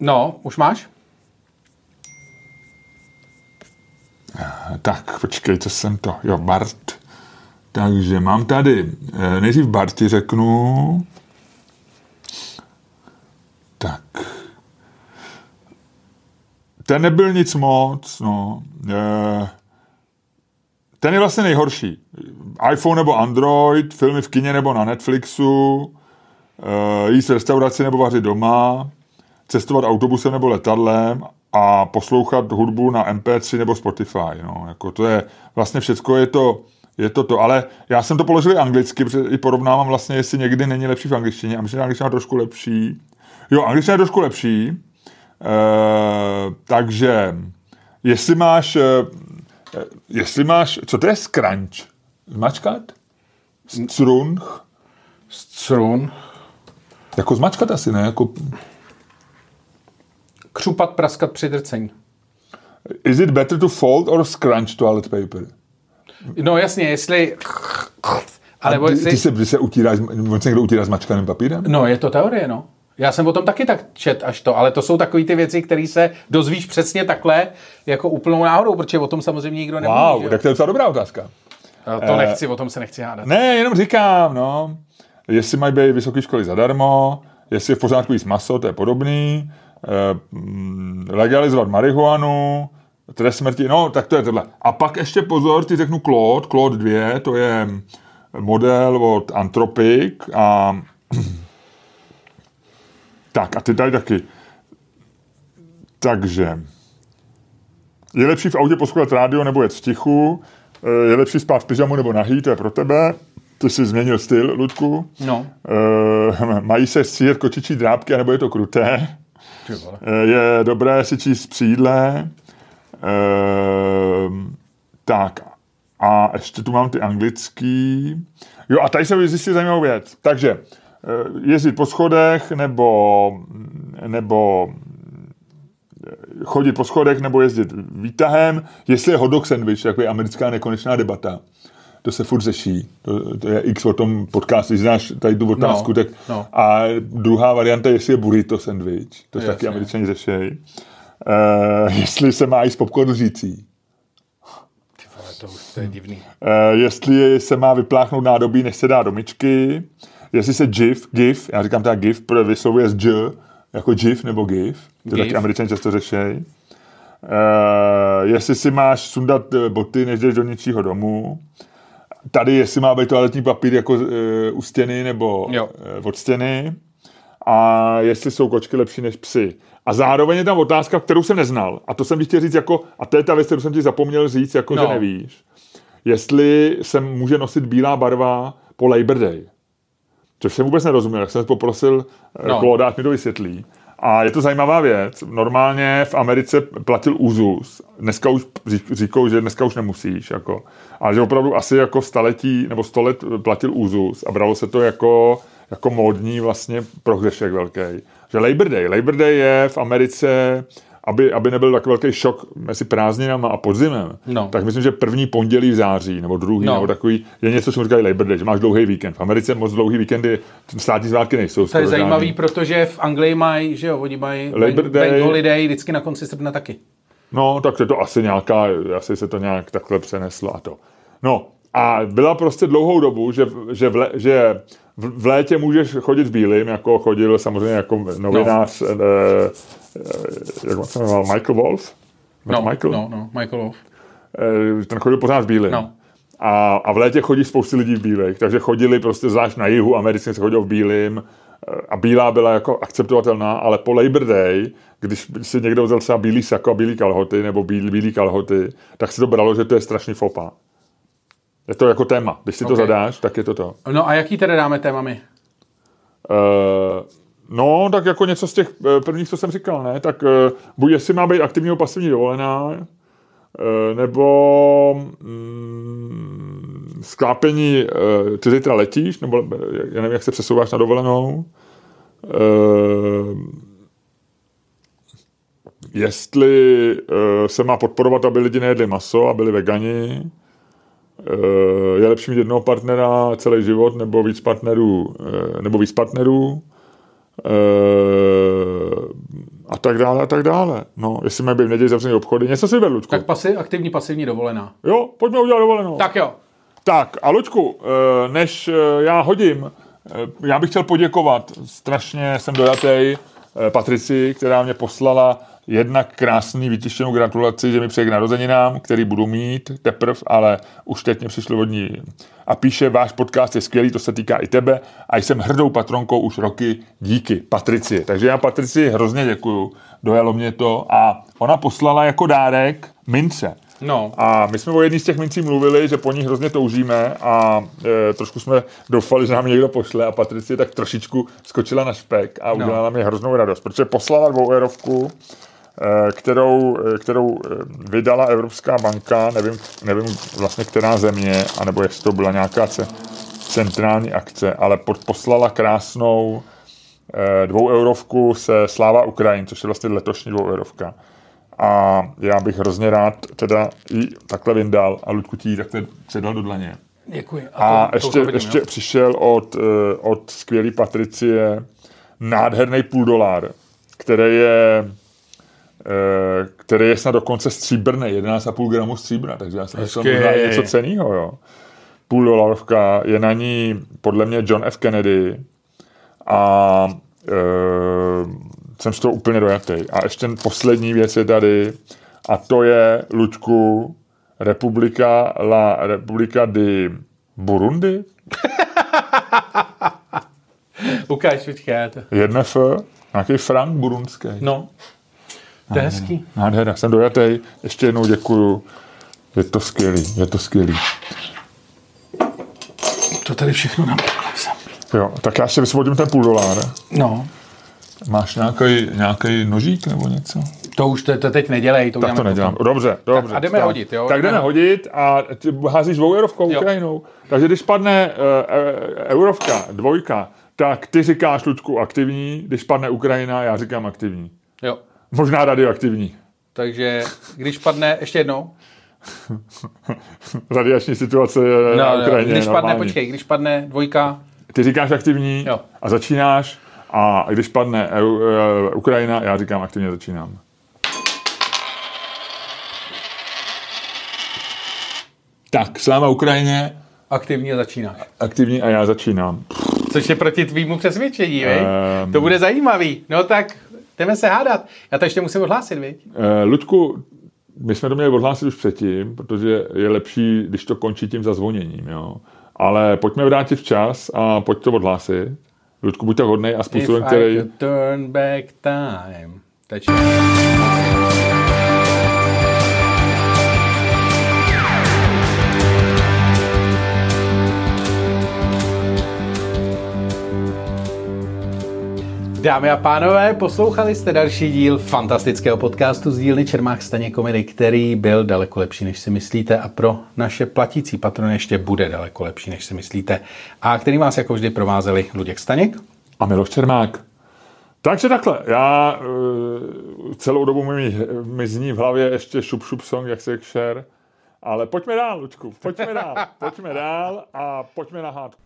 No, už máš? tak, počkej, co jsem to, jo, Bart. Takže mám tady, eh, nejdřív Barti řeknu, tak, ten nebyl nic moc, no, eh, ten je vlastně nejhorší. iPhone nebo Android, filmy v kině nebo na Netflixu, eh, jíst v restauraci nebo vařit doma, cestovat autobusem nebo letadlem a poslouchat hudbu na MP3 nebo Spotify. No, jako to je vlastně všecko je to, je to to, ale já jsem to položil anglicky, protože i porovnávám vlastně, jestli někdy není lepší v angličtině a myslím, že angličtina trošku lepší. Jo, angličtina je trošku lepší, e, takže jestli máš, e, jestli máš, co to je scrunch? Zmačkat? Strunch? Crun. Jako zmačkat asi, ne? Jako, Křupat, praskat při drcení. is it better to fold or scrunch toilet paper? No jasně, jestli... A nebo ty, jestli... ty se, ty se utíráš, on se někdo utírá s mačkaným papírem? No, je to teorie, no. Já jsem o tom taky tak čet až to, ale to jsou takové ty věci, které se dozvíš přesně takhle, jako úplnou náhodou, protože o tom samozřejmě nikdo nemluví. Wow, že tak to je docela dobrá otázka. To nechci, o tom se nechci hádat. Ne, jenom říkám, no. Jestli mají být vysoké školy zadarmo, jestli je v pořádku jíst maso, to je podobný. Eh, mm, legalizovat marihuanu, Trest smrti, no, tak to je tohle. A pak ještě pozor, ty řeknu Claude, Claude 2, to je model od Anthropic a tak a ty tady taky. Takže je lepší v autě poslouchat rádio nebo jet v tichu, je lepší spát v pyžamu nebo nahý, to je pro tebe. Ty jsi změnil styl, Ludku. No. E, mají se stříhat kočičí drápky, nebo je to kruté. E, je dobré si číst přídle. E, tak. A ještě tu mám ty anglický. Jo, a tady jsem zjistil zajímavou věc. Takže jezdit po schodech nebo, nebo chodit po schodech nebo jezdit výtahem, jestli je hot dog sandwich, jako je americká nekonečná debata to se furt řeší. To, to je x o tom podcast, když znáš tady tu otázku, no, tak no. a druhá varianta, jestli je burrito sandwich, to Jasně. taky američani řešejí. Uh, jestli se má i z popcornu řící. To, to je divný. Uh, jestli se má vypláchnout nádobí, než se dá do myčky. Jestli se GIF, GIF, já říkám teda GIF, protože vyslovuje z J, jako GIF nebo GIF. To taky američani často řešejí. Uh, jestli si máš sundat boty, než jdeš do něčího domu tady, jestli má být toaletní papír jako uh, u stěny nebo uh, od stěny a jestli jsou kočky lepší než psy. A zároveň je tam otázka, kterou jsem neznal. A to jsem ti chtěl říct jako, a to je ta věc, kterou jsem ti zapomněl říct, jako no. že nevíš. Jestli se může nosit bílá barva po Labor Day. Což jsem vůbec nerozuměl, tak jsem poprosil eh, no. Claude, mi to vysvětlí. A je to zajímavá věc. Normálně v Americe platil úzus. Dneska už říkou, že dneska už nemusíš. Jako. Ale že opravdu asi jako staletí nebo sto let platil úzus a bralo se to jako, jako módní vlastně prohřešek velký. Že Labor Day. Labor Day je v Americe aby, aby nebyl tak velký šok mezi prázdninama a podzimem, no. tak myslím, že první pondělí v září nebo druhý no. nebo takový je něco, co říkají Labor Day, že máš dlouhý víkend. V Americe moc dlouhý víkendy, státní svátky nejsou. To je zajímavý, žádný. protože v Anglii mají, že jo, oni mají Labor Day, Bank Holiday vždycky na konci srpna taky. No, tak je to asi nějaká, asi se to nějak takhle přeneslo a to. No, a byla prostě dlouhou dobu, že, že, v, le, že v létě můžeš chodit v bílým, jako chodil samozřejmě jako novinář, no. eh, eh, jak se jmenoval, Michael Wolf? No, Michael? no, no, Michael Wolf. Eh, ten chodil pořád v bílým. No. A, a v létě chodí spousty lidí v bílých, takže chodili prostě zvlášť na jihu Americe se chodil v bílým eh, a bílá byla jako akceptovatelná, ale po Labor Day, když si někdo vzal třeba bílý sako a bílý kalhoty nebo bílý, bílý kalhoty, tak si to bralo, že to je strašný fopa. Je to jako téma. Když si okay. to zadáš, tak je to to. No a jaký tedy dáme téma my? Uh, no, tak jako něco z těch eh, prvních, co jsem říkal, ne? Tak uh, buď jestli má být aktivní nebo pasivní dovolená, uh, nebo mm, sklápení, uh, ty zítra letíš, nebo já nevím, jak se přesouváš na dovolenou. Uh, jestli uh, se má podporovat, aby lidi nejedli maso a byli vegani, Eh, je lepší mít jednoho partnera celý život nebo víc partnerů, eh, nebo víc partnerů eh, a tak dále a tak dále. No, jestli mají být v neděli zavřený obchody, něco si vedl, Tak pasi, aktivní, pasivní dovolená. Jo, pojďme udělat dovolenou. Tak jo. Tak a Luďku, než já hodím, já bych chtěl poděkovat, strašně jsem dojatý Patrici, která mě poslala jednak krásný vytištěnou gratulaci, že mi přeje k narozeninám, který budu mít teprv, ale už teď mě přišlo od ní. A píše, váš podcast je skvělý, to se týká i tebe a jsem hrdou patronkou už roky, díky Patrici. Takže já Patrici hrozně děkuju, dojalo mě to a ona poslala jako dárek mince. No. A my jsme o jedný z těch mincí mluvili, že po ní hrozně toužíme a e, trošku jsme doufali, že nám někdo pošle a Patricie tak trošičku skočila na špek a no. udělala no. mi hroznou radost, protože poslala dvou eurovku Eh, kterou, eh, kterou eh, vydala Evropská banka, nevím, nevím vlastně která země, anebo jestli to byla nějaká centrální akce, ale poslala krásnou dvou eurovku se Sláva Ukrajin, což je vlastně letošní dvou eurovka. A já bych hrozně rád teda ji takhle vyndal a Ludku ti takhle předal do dlaně. Děkuji. A, a to, ještě, to ještě přišel od, od skvělé Patricie nádherný půl dolar, který je Eh, který je snad dokonce stříbrný, 11,5 gramu stříbra, takže já jsem myslel možná něco cenýho, jo. Půl dolarovka, je na ní podle mě John F. Kennedy a e, jsem z toho úplně dojatý. A ještě poslední věc je tady, A to je, Lučku, Republika, la Republika di Burundi? Ukáž, počkej. To... Jedna F, nějaký frank burundský. No, to je hezký. Nádhera, jsem dojatý. Ještě jednou děkuju. Je to skvělý, je to skvělý. To tady všechno jsem. Jo, tak já ještě vysvodím ten půl dolar. No, Máš nějaký, nějaký nožík nebo něco? to už to, to teď nedělej, to Tak to nedělám. potom. Dobře, dobře. a jdeme hodit, jo? Tak jdeme hodit a ty házíš dvou eurovkou Jo. Ukrajinou. Takže když padne uh, eurovka, dvojka, tak ty říkáš, Luďku, aktivní, když padne Ukrajina, já říkám aktivní. Jo. Možná radioaktivní. Takže když padne, ještě jednou. Radiační situace no, na No, Ukrajině když je padne, normální. počkej, když padne dvojka, Ty říkáš aktivní Jo. a začínáš a když padne EU, uh, Ukrajina, já říkám aktivně začínám. Tak, sláva Ukrajině, aktivně začínáš. aktivní a já začínám. Což je proti tvýmu přesvědčení, um. To bude zajímavý. No tak jdeme se hádat. Já to ještě musím odhlásit, viď? Uh, Ludku, my jsme to měli odhlásit už předtím, protože je lepší, když to končí tím zazvoněním, jo. Ale pojďme vrátit včas a pojď to odhlásit. Ludku, buď tak hodnej a If způsobem, I který... turn back time. Teče. Dámy a pánové, poslouchali jste další díl fantastického podcastu z dílny Čermák Staně komedy, který byl daleko lepší, než si myslíte a pro naše platící patrony ještě bude daleko lepší, než si myslíte. A který vás jako vždy provázeli Luděk Staněk. A Miloš Čermák. Takže takhle, já uh, celou dobu mi, mi zní v hlavě ještě šup šup song, jak se Cher, ale pojďme dál, Lučku, pojďme dál, pojďme dál a pojďme na hádku.